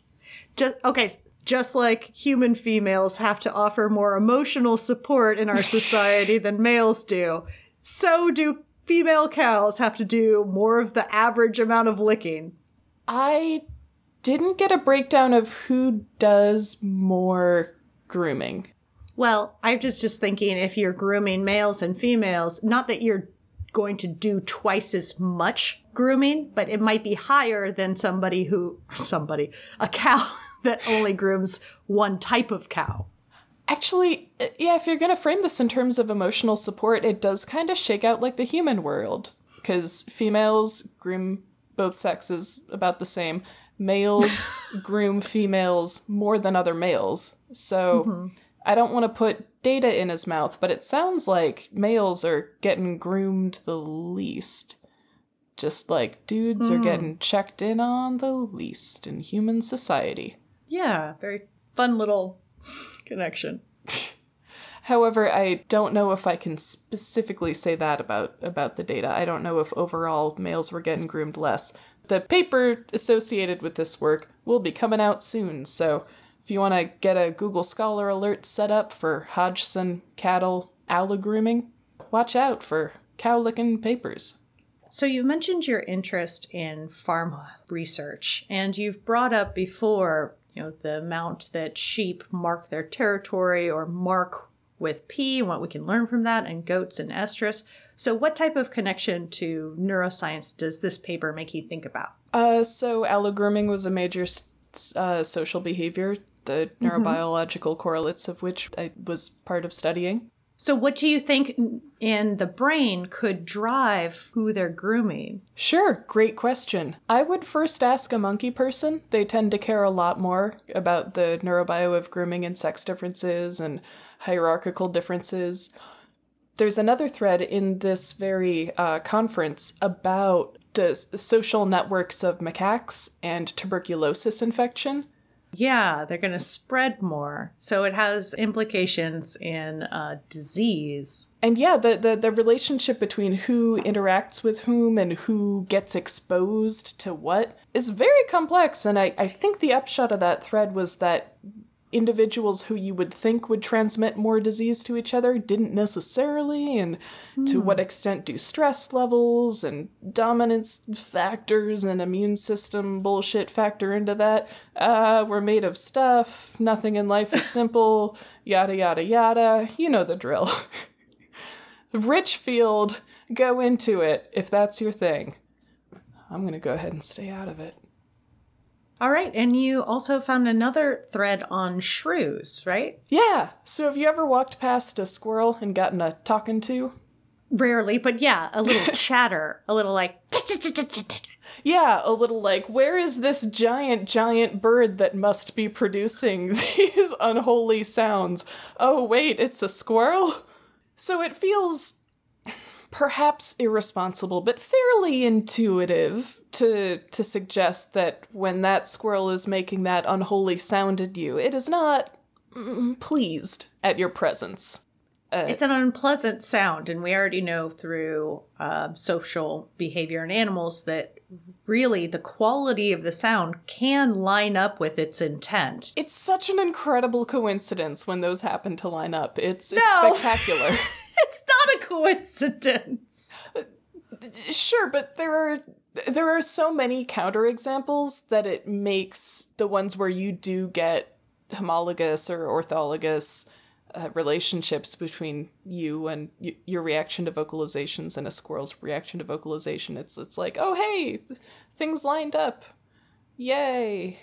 just okay. Just like human females have to offer more emotional support in our society than males do, so do female cows have to do more of the average amount of licking. I didn't get a breakdown of who does more grooming. Well, I'm just just thinking if you're grooming males and females, not that you're going to do twice as much grooming, but it might be higher than somebody who somebody a cow that only grooms one type of cow. Actually, uh, yeah, if you're going to frame this in terms of emotional support, it does kind of shake out like the human world. Because females groom both sexes about the same. Males groom females more than other males. So I don't want to put data in his mouth, but it sounds like males are getting groomed the least. Just like dudes are getting checked in on the least in human society. Yeah, very fun little connection. However, I don't know if I can specifically say that about about the data. I don't know if overall males were getting groomed less. The paper associated with this work will be coming out soon, so if you want to get a Google Scholar alert set up for Hodgson cattle allo grooming, watch out for cow licking papers. So you mentioned your interest in pharma research, and you've brought up before, you know, the amount that sheep mark their territory or mark with P and what we can learn from that, and goats and estrus. So, what type of connection to neuroscience does this paper make you think about? Uh, so allo grooming was a major uh, social behavior, the neurobiological correlates of which I was part of studying. So, what do you think in the brain could drive who they're grooming? Sure, great question. I would first ask a monkey person. They tend to care a lot more about the neurobio of grooming and sex differences and hierarchical differences. There's another thread in this very uh, conference about the social networks of macaques and tuberculosis infection. Yeah, they're going to spread more. So, it has implications in uh, disease. And yeah, the, the, the relationship between who interacts with whom and who gets exposed to what is very complex. And I, I think the upshot of that thread was that individuals who you would think would transmit more disease to each other didn't necessarily, and to what extent do stress levels and dominance factors and immune system bullshit factor into that? Uh, we're made of stuff, nothing in life is simple, yada yada yada. You know the drill. Richfield, go into it if that's your thing. I'm gonna go ahead and stay out of it. All right, and you also found another thread on shrews, right? Yeah, so have you ever walked past a squirrel and gotten a talking to? Rarely, but yeah, a little chatter, a little like. Yeah, a little like, where is this giant, giant bird that must be producing these unholy sounds? Oh, wait, it's a squirrel? So it feels perhaps irresponsible, but fairly intuitive to to suggest that when that squirrel is making that unholy sound at you, it is not mm, pleased at your presence. it's an unpleasant sound, and we already know through uh, social behavior in animals that really the quality of the sound can line up with its intent. It's such an incredible coincidence when those happen to line up. It's it's No. spectacular. it's not a coincidence. Sure, but there are there are so many counterexamples that it makes the ones where you do get homologous or orthologous uh, relationships between you and y- your reaction to vocalizations and a squirrel's reaction to vocalization. It's it's like, oh hey, th- things lined up, yay.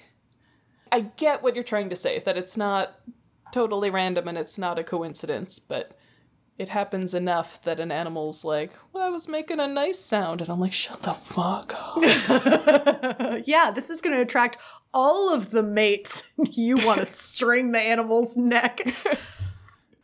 I get what you're trying to say that it's not totally random and it's not a coincidence, but it happens enough that an animal's like, well, I was making a nice sound. And I'm like, shut the fuck up. yeah, this is going to attract all of the mates you want to string the animal's neck.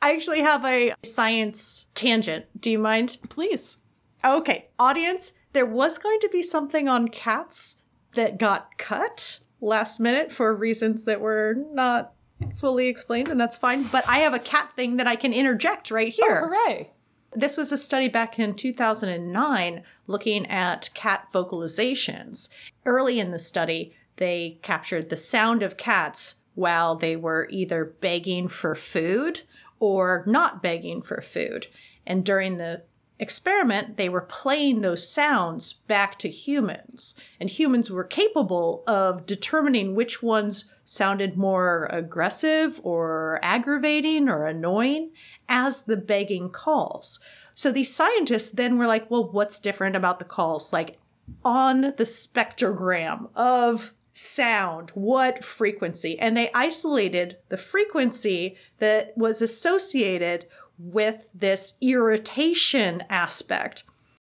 I actually have a science tangent. Do you mind? Please. Okay, audience, there was going to be something on cats that got cut last minute for reasons that were not fully explained, and that's fine. But I have a cat thing that I can interject right oh, here. Hooray. This was a study back in 2009 looking at cat vocalizations. Early in the study, they captured the sound of cats while they were either begging for food or not begging for food. And during the experiment, they were playing those sounds back to humans. And humans were capable of determining which ones sounded more aggressive or aggravating or annoying as the begging calls. So these scientists then were like, well, what's different about the calls? Like on the spectrogram of sound, what frequency? And they isolated the frequency that was associated with this irritation aspect.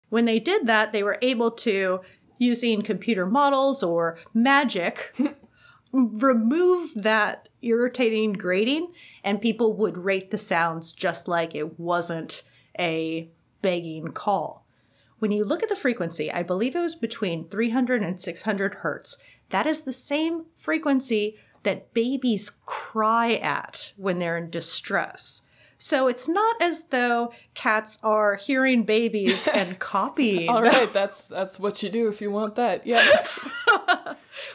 When they did that, they were able to, using computer models or magic, remove that irritating grating, and people would rate the sounds just like it wasn't a begging call. When you look at the frequency, I believe it was between 300 and 600 hertz. That is the same frequency that babies cry at when they're in distress. So it's not as though cats are hearing babies and copying, All right, that's that's what you do if you want that. Yeah.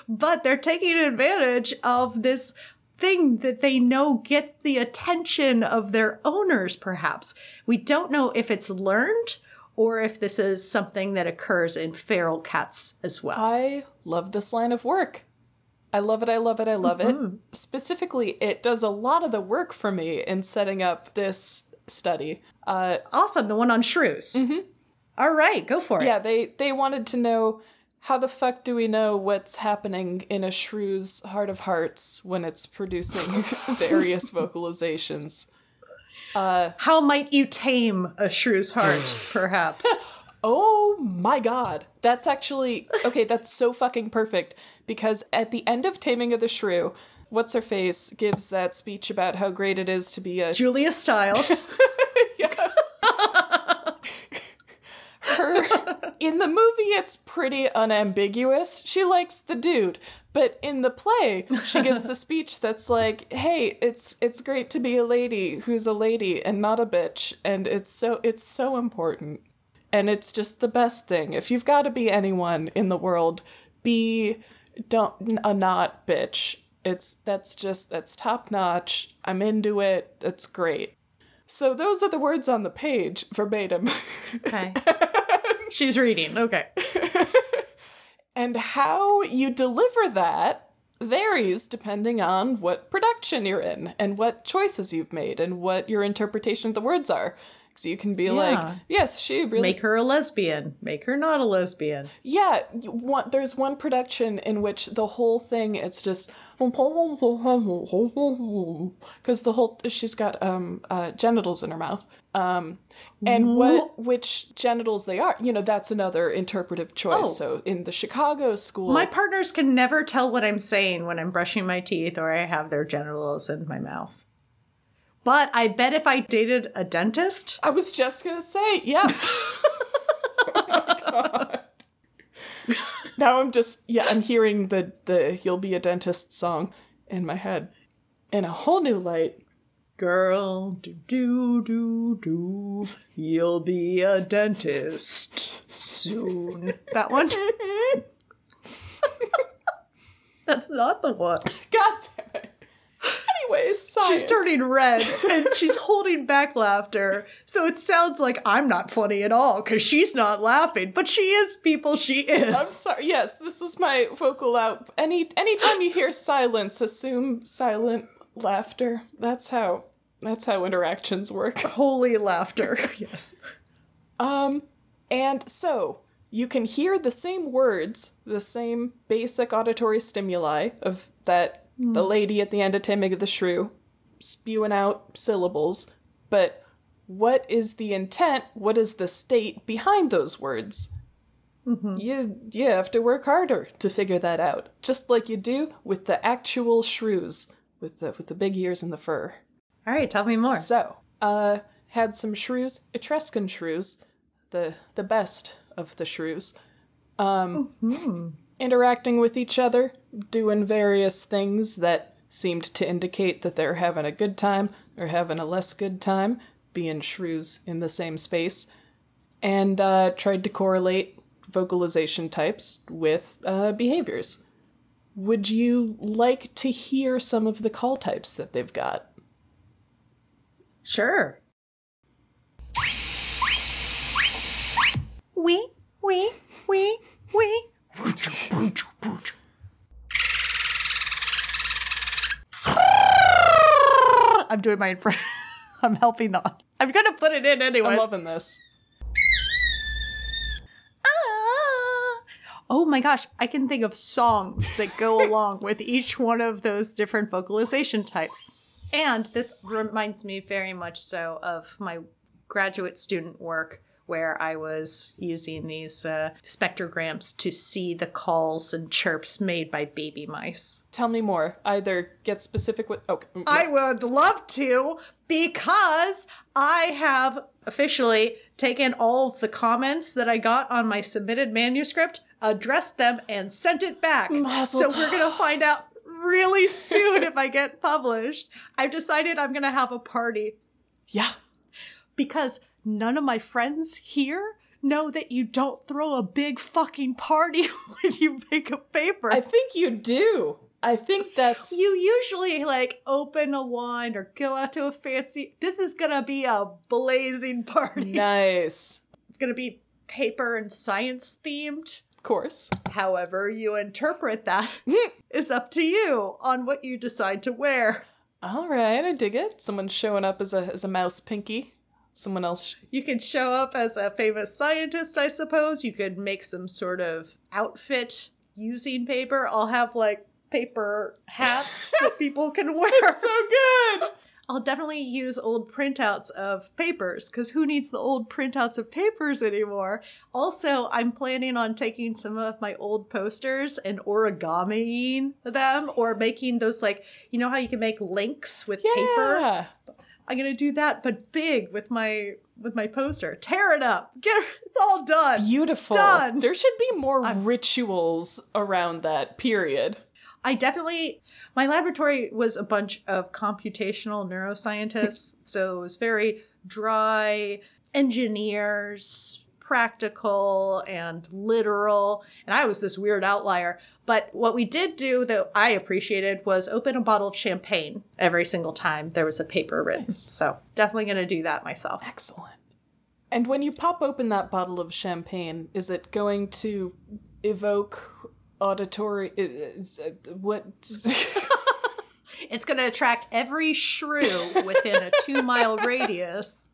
but they're taking advantage of this thing that they know gets the attention of their owners, perhaps. We don't know if it's learned or if this is something that occurs in feral cats as well. I love this line of work. I love it. I love it. I love it. Specifically, it does a lot of the work for me in setting up this study. Uh, awesome, the one on shrews. All right, go for it. yeah, they they wanted to know how the fuck do we know what's happening in a shrew's heart of hearts when it's producing various vocalizations. Uh, how might you tame a shrew's heart, perhaps? Oh my god. That's actually okay, that's so fucking perfect because at the end of Taming of the Shrew, what's her face gives that speech about how great it is to be a Julia Stiles. Her in the movie it's pretty unambiguous. She likes the dude. But in the play, she gives a speech that's like, "Hey, it's it's great to be a lady who's a lady and not a bitch, and it's so it's so important." And it's just the best thing. If you've got to be anyone in the world, be don't a not bitch. It's that's just that's top notch. I'm into it. That's great. So those are the words on the page verbatim. Okay. She's reading. Okay. and how you deliver that varies depending on what production you're in and what choices you've made and what your interpretation of the words are. So you can be like, yes, she really Make her a lesbian. Make her not a lesbian. Yeah, want, there's one production in which the whole thing it's just because the whole she's got um uh, genitals in her mouth um and what which genitals they are you know that's another interpretive choice Oh. so in the Chicago school My partners can never tell what I'm saying when I'm brushing my teeth or I have their genitals in my mouth. But I bet if I dated a dentist, I was just gonna say yeah Oh. Now I'm just yeah I'm hearing the the you'll be a dentist song in my head in a whole new light Girl, do do do do, you'll be a dentist soon. That one? That's not the one. God damn it. Anyways, science. She's turning red and she's holding back laughter. So it sounds like I'm not funny at all because she's not laughing, but she is, people. She is. I'm sorry. Yes, this is my vocal out. Any anytime you hear silence, assume silent laughter. That's how that's how interactions work. Holy laughter. yes. Um, and so you can hear the same words, the same basic auditory stimuli of that the lady at the end of of the Shrew spewing out syllables, but what is the intent? What is the state behind those words? You you have to work harder to figure that out, just like you do with the actual shrews with the with the big ears and the fur. All right, tell me more. So, uh, had some shrews, Etruscan shrews, the the best of the shrews, um, interacting with each other, doing various things that seemed to indicate that they're having a good time or having a less good time, being shrews in the same space, and uh, tried to correlate vocalization types with uh, behaviors. Would you like to hear some of the call types that they've got? Sure. Wee, wee, wee, wee. I'm doing my impression. I'm helping the. I'm gonna put it in anyway. I'm loving this. Ah. Oh my gosh, I can think of songs that go along with each one of those different vocalization types. And this reminds me very much so of my graduate student work where I was using these uh, spectrograms to see the calls and chirps made by baby mice. Tell me more. Either get specific with. Okay. mm, I would love to because I have officially taken all of the comments that I got on my submitted manuscript, addressed them, and sent it back. Mazel so we're going to find out really soon if I get published. I've decided I'm going to have a party Yeah. because none of my friends here know that you don't throw a big fucking party when you make a paper. I think you do. I think that's. you usually like open a wine or go out to a fancy. This is gonna be a blazing party. Nice. It's gonna be paper and science themed. Of course. However, you interpret that hmm. is up to you on what you decide to wear. All right, I dig it. Someone's showing up as a as a mouse pinky. Someone else. You could show up as a famous scientist, I suppose. You could make some sort of outfit using paper. I'll have like paper hats that people can wear. It's so good. I'll definitely use old printouts of papers because who needs the old printouts of papers anymore? Also, I'm planning on taking some of my old posters and origamiing them or making those like, you know how you can make links with paper? I'm gonna do that, but big with my with my poster. Tear it up. Get it's all done. Beautiful. Done. There should be more rituals around that period. I definitely my laboratory was a bunch of computational neuroscientists, so it was very dry engineers, practical and literal, and I was this weird outlier. But what we did do that I appreciated was open a bottle of champagne every single time there was a paper written. So definitely gonna do that myself. Excellent. And when you pop open that bottle of champagne, is it going to evoke auditory? Is, uh, what? It's gonna attract every shrew within a two mile radius.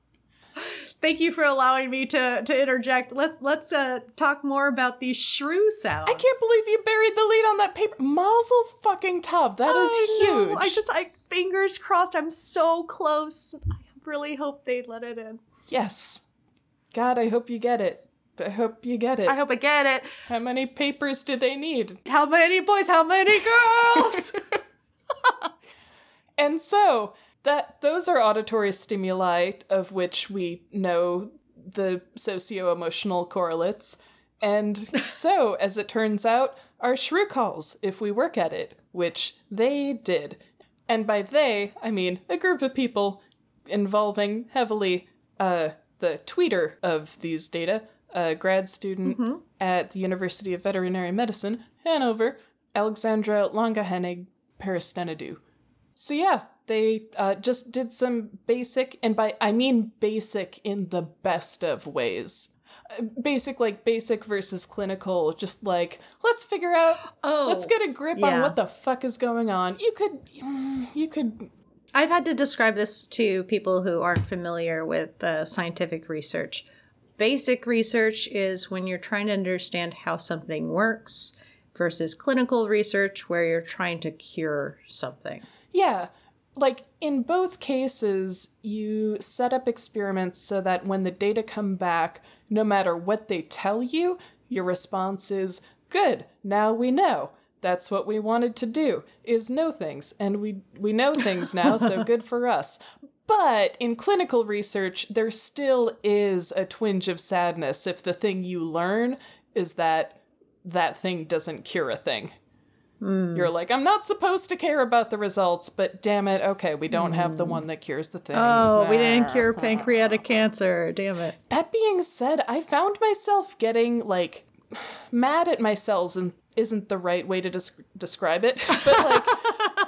Thank you for allowing me to to interject. Let's let's uh talk more about these shrew sounds. I can't believe you buried the lead on that paper. Mazel fucking tov. That is I know. huge. I just I fingers crossed. I'm so close. I really hope they let it in. yes. God, I hope you get it. I hope you get it. I hope I get it. How many papers do they need? How many boys? How many girls? And so that those are auditory stimuli of which we know the socio-emotional correlates. And so, as it turns out, are shrew calls if we work at it, which they did. And by they, I mean a group of people involving heavily uh, the tweeter of these data, a grad student at the University of Veterinary Medicine, Hanover, Alexandra Longahenig Peristenidou. So yeah, they uh, just did some basic, and by I mean basic in the best of ways. Uh, Basic, like basic versus clinical, just like let's figure out, Oh, let's get a grip on what the fuck is going on. You could, mm, you could, I've had to describe this to people who aren't familiar with uh, scientific research. Basic research is when you're trying to understand how something works versus clinical research where you're trying to cure something. yeah. Like in both cases, you set up experiments so that when the data come back, no matter what they tell you, your response is good. Now we know. That's what we wanted to do is know things and we we know things now, so good for us. But in clinical research, there still is a twinge of sadness if the thing you learn is that that thing doesn't cure a thing. Hmm. You're like, I'm not supposed to care about the results, but damn it, okay, we don't have the hmm. one that cures the thing. Oh, we didn't cure pancreatic cancer. Damn it. That being said, I found myself getting like mad at my cells and isn't the right way to des- describe it. But like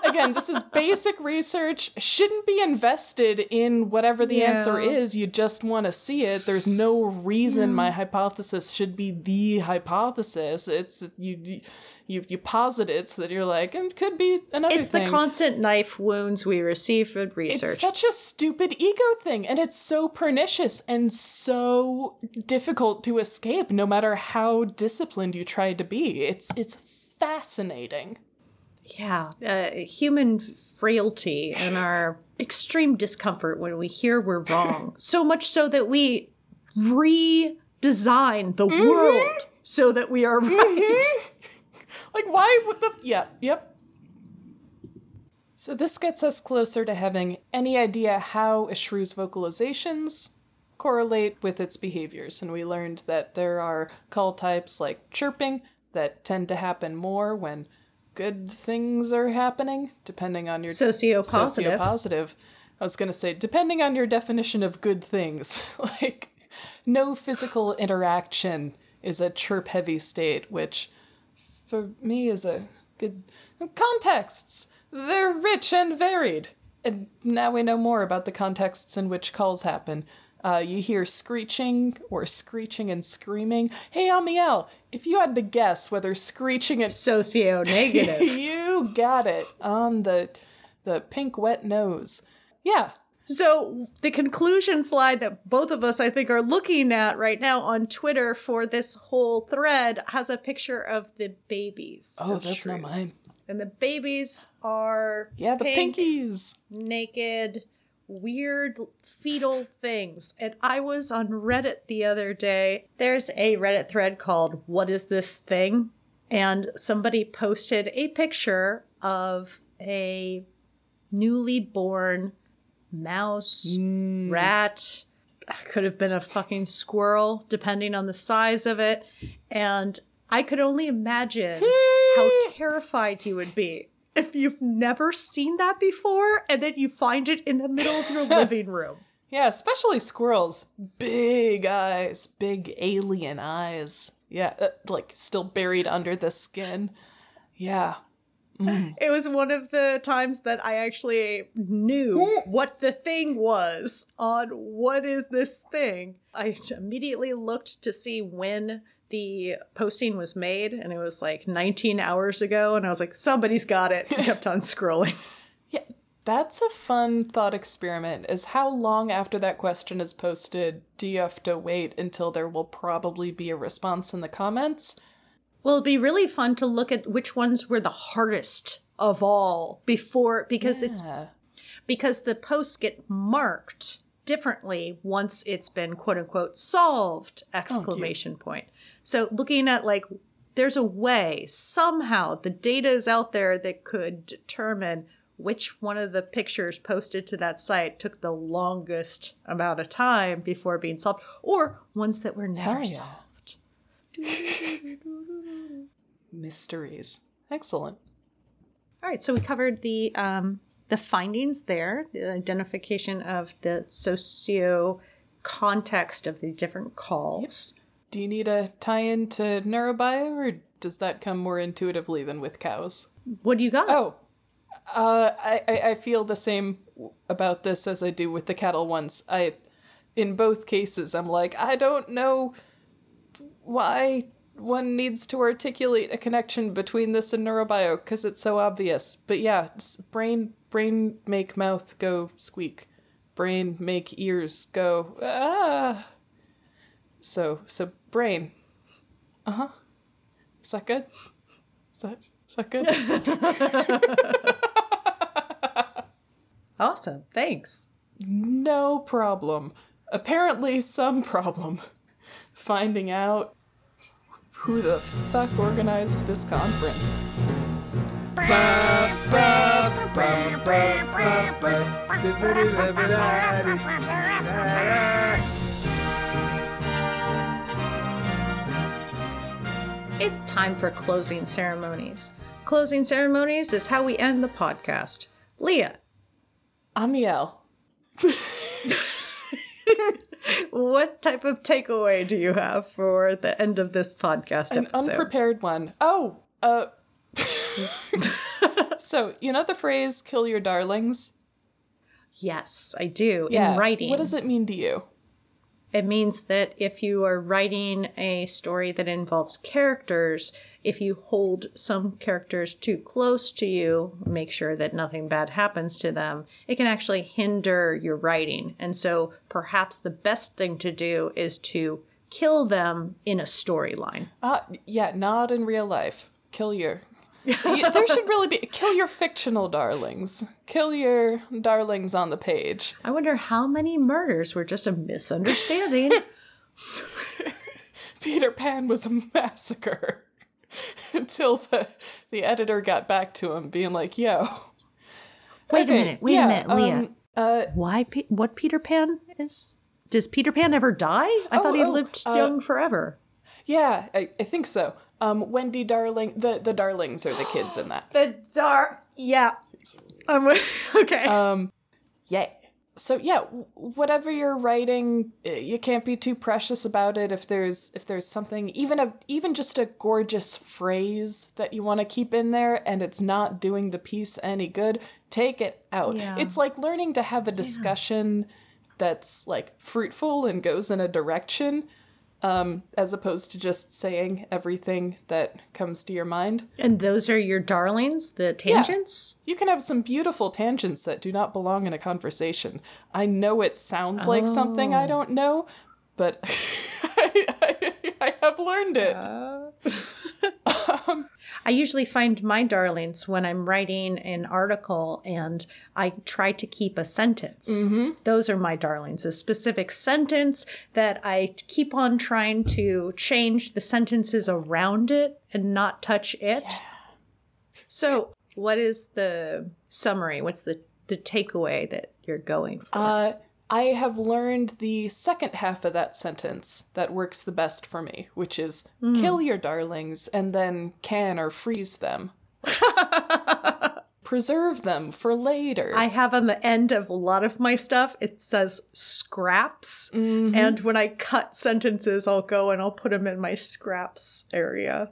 again, this is basic research. Shouldn't be invested in whatever the answer is. You just want to see it. There's no reason hmm. my hypothesis should be the hypothesis. It's you you you you posit it so that you're like, it could be another It's thing. the constant knife wounds we receive from research. It's such a stupid ego thing, and it's so pernicious and so difficult to escape, no matter how disciplined you try to be. It's it's fascinating. Yeah, uh, human frailty and our extreme discomfort when we hear we're wrong. so much so that we redesign the world so that we are right. Like, why would the yeah, yep. So this gets us closer to having any idea how a shrew's vocalizations correlate with its behaviors, and we learned that there are call types like chirping that tend to happen more when good things are happening, depending on your Sociopositive. Sociopositive. I was gonna say, depending on your definition of good things, like no physical interaction is a chirp heavy state, which for me is a good contexts. They're rich and varied. And now we know more about the contexts in which calls happen. Uh, you hear screeching or screeching and screaming. Hey, Amiel, if you had to guess whether screeching and Socio negative. you got it on the the pink wet nose. Yeah. So the conclusion slide that both of us I think are looking at right now on Twitter for this whole thread has a picture of the babies. Oh, of that's not mine. And the babies are Yeah, the pink, pinkies. naked, weird fetal things. And I was on Reddit the other day. There's a Reddit thread called What is This Thing? And somebody posted a picture of a newly born mouse, rat, could have been a fucking squirrel, depending on the size of it. And I could only imagine how terrified you would be if you've never seen that before and then you find it in the middle of your living room. Yeah, especially squirrels. Big eyes, big alien eyes. Yeah, uh, like still buried under the skin. Yeah. Mm. It was one of the times that I actually knew hmm. what the thing was on what is this thing. I immediately looked to see when the posting was made, and it was like 19 hours ago. And I was like, somebody's got it. I kept on scrolling. Yeah, that's a fun thought experiment. Is how long after that question is posted do you have to wait until there will probably be a response in the comments? Well, it'd be really fun to look at which ones were the hardest of all before, because it's because the posts get marked differently once it's been quote unquote solved exclamation point. So looking at like there's a way somehow the data is out there that could determine which one of the pictures posted to that site took the longest amount of time before being solved or ones that were never yeah. solved Mysteries. Excellent. all right so we covered the um the findings there, the identification of the socio context of the different calls. Do you need a tie in to neurobio, or does that come more intuitively than with cows? What do you got? Oh, uh, I, I I feel the same about this as I do with the cattle ones. I, in both cases, I'm like, I don't know why one needs to articulate a connection between this and neurobio because it's so obvious. But yeah, brain brain make mouth go squeak, brain make ears go ah. So so brain, uh huh. Is that good? Is that is that good? Awesome. Thanks. No problem. Apparently, some problem. Finding out who the fuck organized this conference. It's time for closing ceremonies. Closing ceremonies is how we end the podcast. Leah, Amiel. what type of takeaway do you have for the end of this podcast An episode? unprepared one. Oh, uh. so, you know the phrase kill your darlings? yes, I do. In writing, What does it mean to you? It means that if you are writing a story that involves characters, if you hold some characters too close to you, make sure that nothing bad happens to them, it can actually hinder your writing. And so perhaps the best thing to do is to kill them in a storyline. Uh, yeah, not in real life. Kill your. There should really be. Kill your fictional darlings. Kill your darlings on the page. I wonder how many murders were just a misunderstanding. Peter Pan was a massacre until the the editor got back to him, being like, "Yo, wait okay, a minute, wait yeah, a minute, Leah. um, uh, Why? Pe- what Peter Pan is? Does Peter Pan ever die? I thought he oh, lived uh, young forever. yeah, I, I think so." Um, Wendy Darling, the the Darlings are the kids in that. The dar, Yeah. I'm okay. Um, yeah. So yeah, whatever you're writing, you can't be too precious about it. If there's if there's something, even a even just a gorgeous phrase that you want to keep in there, and it's not doing the piece any good, take it out. Yeah. It's like learning to have a discussion that's like fruitful and goes in a direction. Um, as opposed to just saying everything that comes to your mind. and those are your darlings, the tangents? You can have some beautiful tangents that do not belong in a conversation. I know it sounds like something I don't know, but I, I, I have learned it. I usually find my darlings when I'm writing an article and I try to keep a sentence. Those are my darlings, a specific sentence that I keep on trying to change the sentences around it and not touch it. So, what is the summary? What's the, the takeaway that you're going for? Uh, I have learned the second half of that sentence that works the best for me, which is hmm. kill your darlings and then can or freeze them. Preserve them for later. I have on the end of a lot of my stuff, it says scraps. Mm-hmm. And when I cut sentences, I'll go and I'll put them in my scraps area.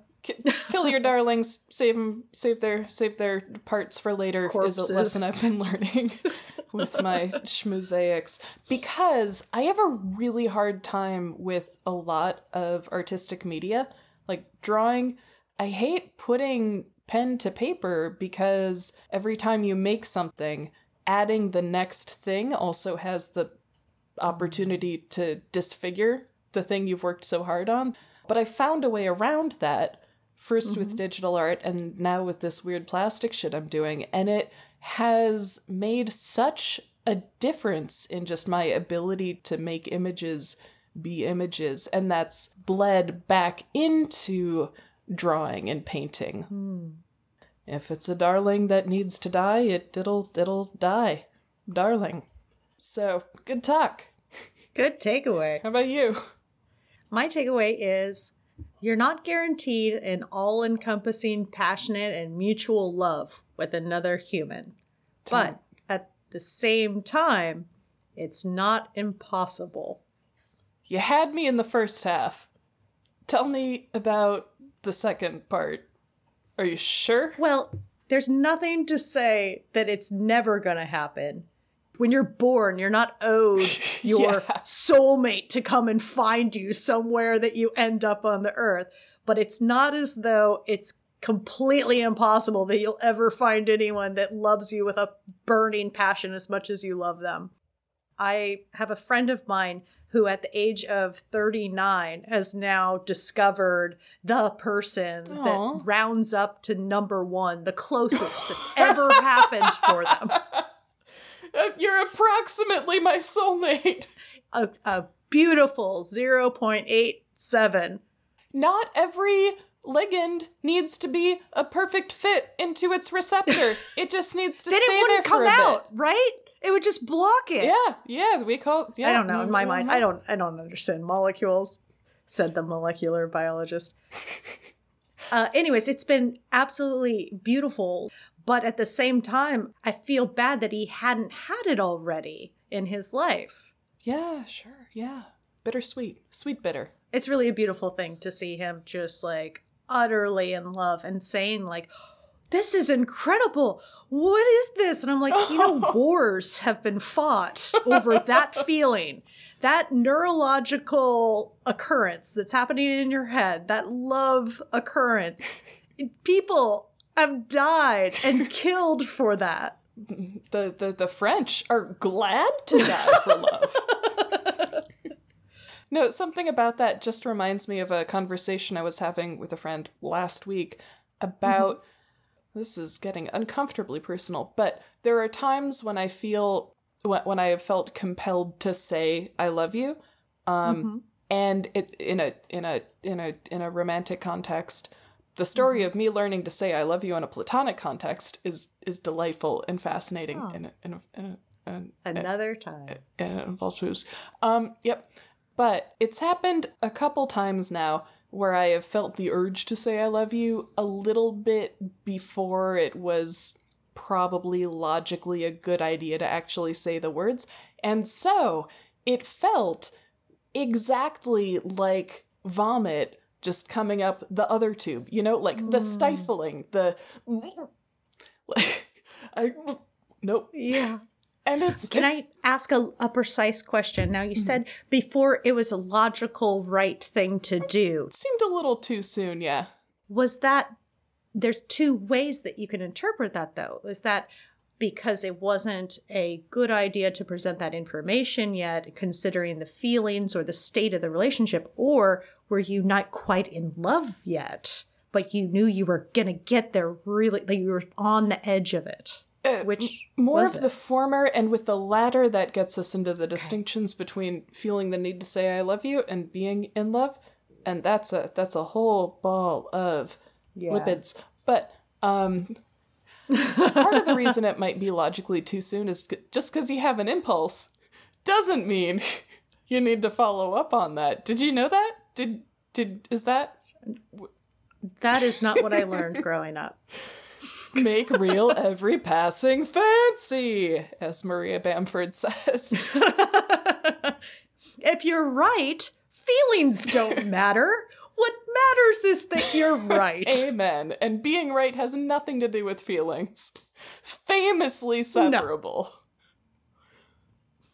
Kill your darlings save them save their save their parts for later is a lesson i've been learning with my schmosaics because i have a really hard time with a lot of artistic media like drawing i hate putting pen to paper because every time you make something adding the next thing also has the opportunity to disfigure the thing you've worked so hard on. But I found a way around that, 1st with mm-hmm. digital art and now with this weird plastic shit I'm doing. And it has made such a difference in just my ability to make images be images. And that's bled back into drawing and painting. Hmm. If it's a darling that needs to die, it, it'll it'll die. Darling. So, good talk. Good takeaway. How about you? My takeaway is you're not guaranteed an all encompassing, passionate, and mutual love with another human. But at the same time, it's not impossible. You had me in the first half. Tell me about the second part. Are you sure? Well, there's nothing to say that it's never going to happen. When you're born, you're not owed your Yeah. soulmate to come and find you somewhere that you end up on the earth. But it's not as though it's completely impossible that you'll ever find anyone that loves you with a burning passion as much as you love them. I have a friend of mine who, at the age of 39, has now discovered the person Aw. that rounds up to number one, the closest that's ever happened for them. Uh, You're approximately my soulmate. A, a beautiful 0.87. Not every ligand needs to be a perfect fit into its receptor. It just needs to Then stay it wouldn't there come for a out, right? It would just block it. Yeah, yeah, we call. Yeah, I don't know. In my mind. I don't. I don't understand molecules," said the molecular biologist. uh, anyways, it's been absolutely beautiful, but at the same time, I feel bad that he hadn't had it already in his life. Yeah, sure. Yeah, bittersweet, sweet bitter. It's really a beautiful thing to see him just like utterly in love and saying like. This is incredible. What is this? And I'm like, you know, wars have been fought over that feeling. that neurological occurrence that's happening in your head, that love occurrence, people have died and killed for that. The the the French are glad to die for love. No, something about that just reminds me of a conversation I was having with a friend last week about this is getting uncomfortably personal, but there are times when I feel when, when I have felt compelled to say I love you, um, and it in a in a in a in a romantic context. The story of me learning to say I love you in a platonic context is is delightful and fascinating Oh. and and and, and, Another time. and involves. Um, yep. But it's happened a couple times now where I have felt the urge to say I love you a little bit before it was probably logically a good idea to actually say the words. And so it felt exactly like vomit just coming up the other tube, you know, like the hmm. stifling, the like I nope. Yeah. And it's Can it's, I ask a, a precise question? Now, you mm-hmm. said before it was a logical, right thing to do. seemed a little too soon, yeah. Was that, there's two ways that you can interpret that, though. Is that because it wasn't a good idea to present that information yet, considering the feelings or the state of the relationship, or were you not quite in love yet, but you knew you were going to get there really, like you were on the edge of it? Uh, Which More of it? the former, and with the latter, that gets us into the distinctions between feeling the need to say "I love you" and being in love, and that's a that's a whole ball of Yeah. lipids. But um, part of the reason it might be logically too soon is c- just because you have an impulse doesn't mean you need to follow up on that. Did you know that? Did did is that That is not what I learned growing up. make real every passing fancy, as Maria Bamford says. if you're right, feelings don't matter. What matters is that you're right. Amen. And being right has nothing to do with feelings. Famously separable.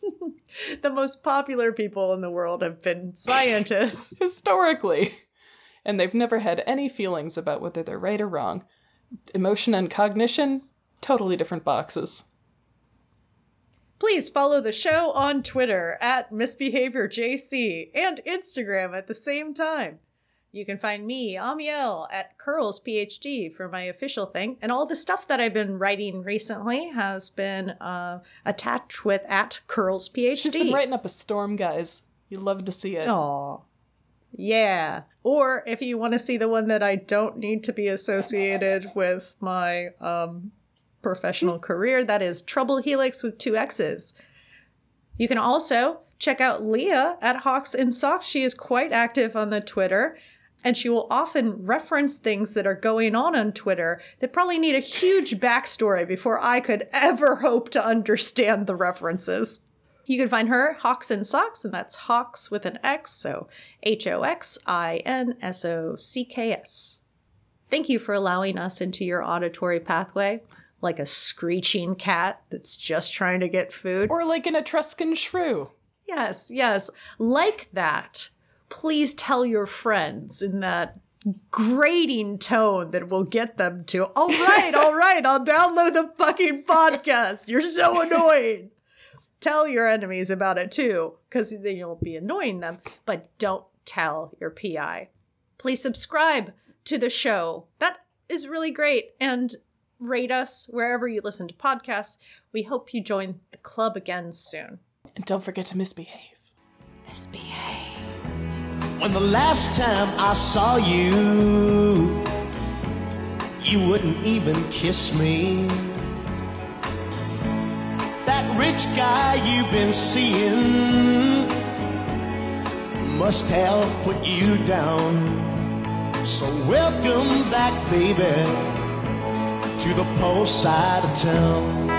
the most popular people in the world have been scientists. Historically. And they've never had any feelings about whether they're right or wrong. Emotion and cognition, totally different boxes. Please follow the show on Twitter at MisbehaviorJC and Instagram at the same time. You can find me, Amiel, at Curls PhD for my official thing. And all the stuff that I've been writing recently has been uh, attached with at Curls PhD. She's been writing up a storm, guys. You love to see it. Aw. Yeah. Or if you want to see the one that I don't need to be associated with my um, professional career, that is Trouble Helix with two X's. You can also check out Leah at Hox in Socks. She is quite active on the Twitter. And she will often reference things that are going on on Twitter that probably need a huge backstory before I could ever hope to understand the references. You can find her Hox in Socks, and that's Hox with an X, so H O X I N S O C K S. Thank you for allowing us into your auditory pathway, like a screeching cat that's just trying to get food. Or like an Etruscan shrew. Yes, yes, like that. Please tell your friends in that grating tone that will get them to, all right, all right, I'll download the fucking podcast. You're so annoying. Tell your enemies about it too, because then you'll be annoying them, but don't tell your PI. Please subscribe to the show. That is really great. And rate us wherever you listen to podcasts. We hope you join the club again soon. And don't forget to misbehave. Misbehave. When the last time I saw you, you wouldn't even kiss me. Rich guy you've been seeing must have put you down. So welcome back, baby, to the post side of town.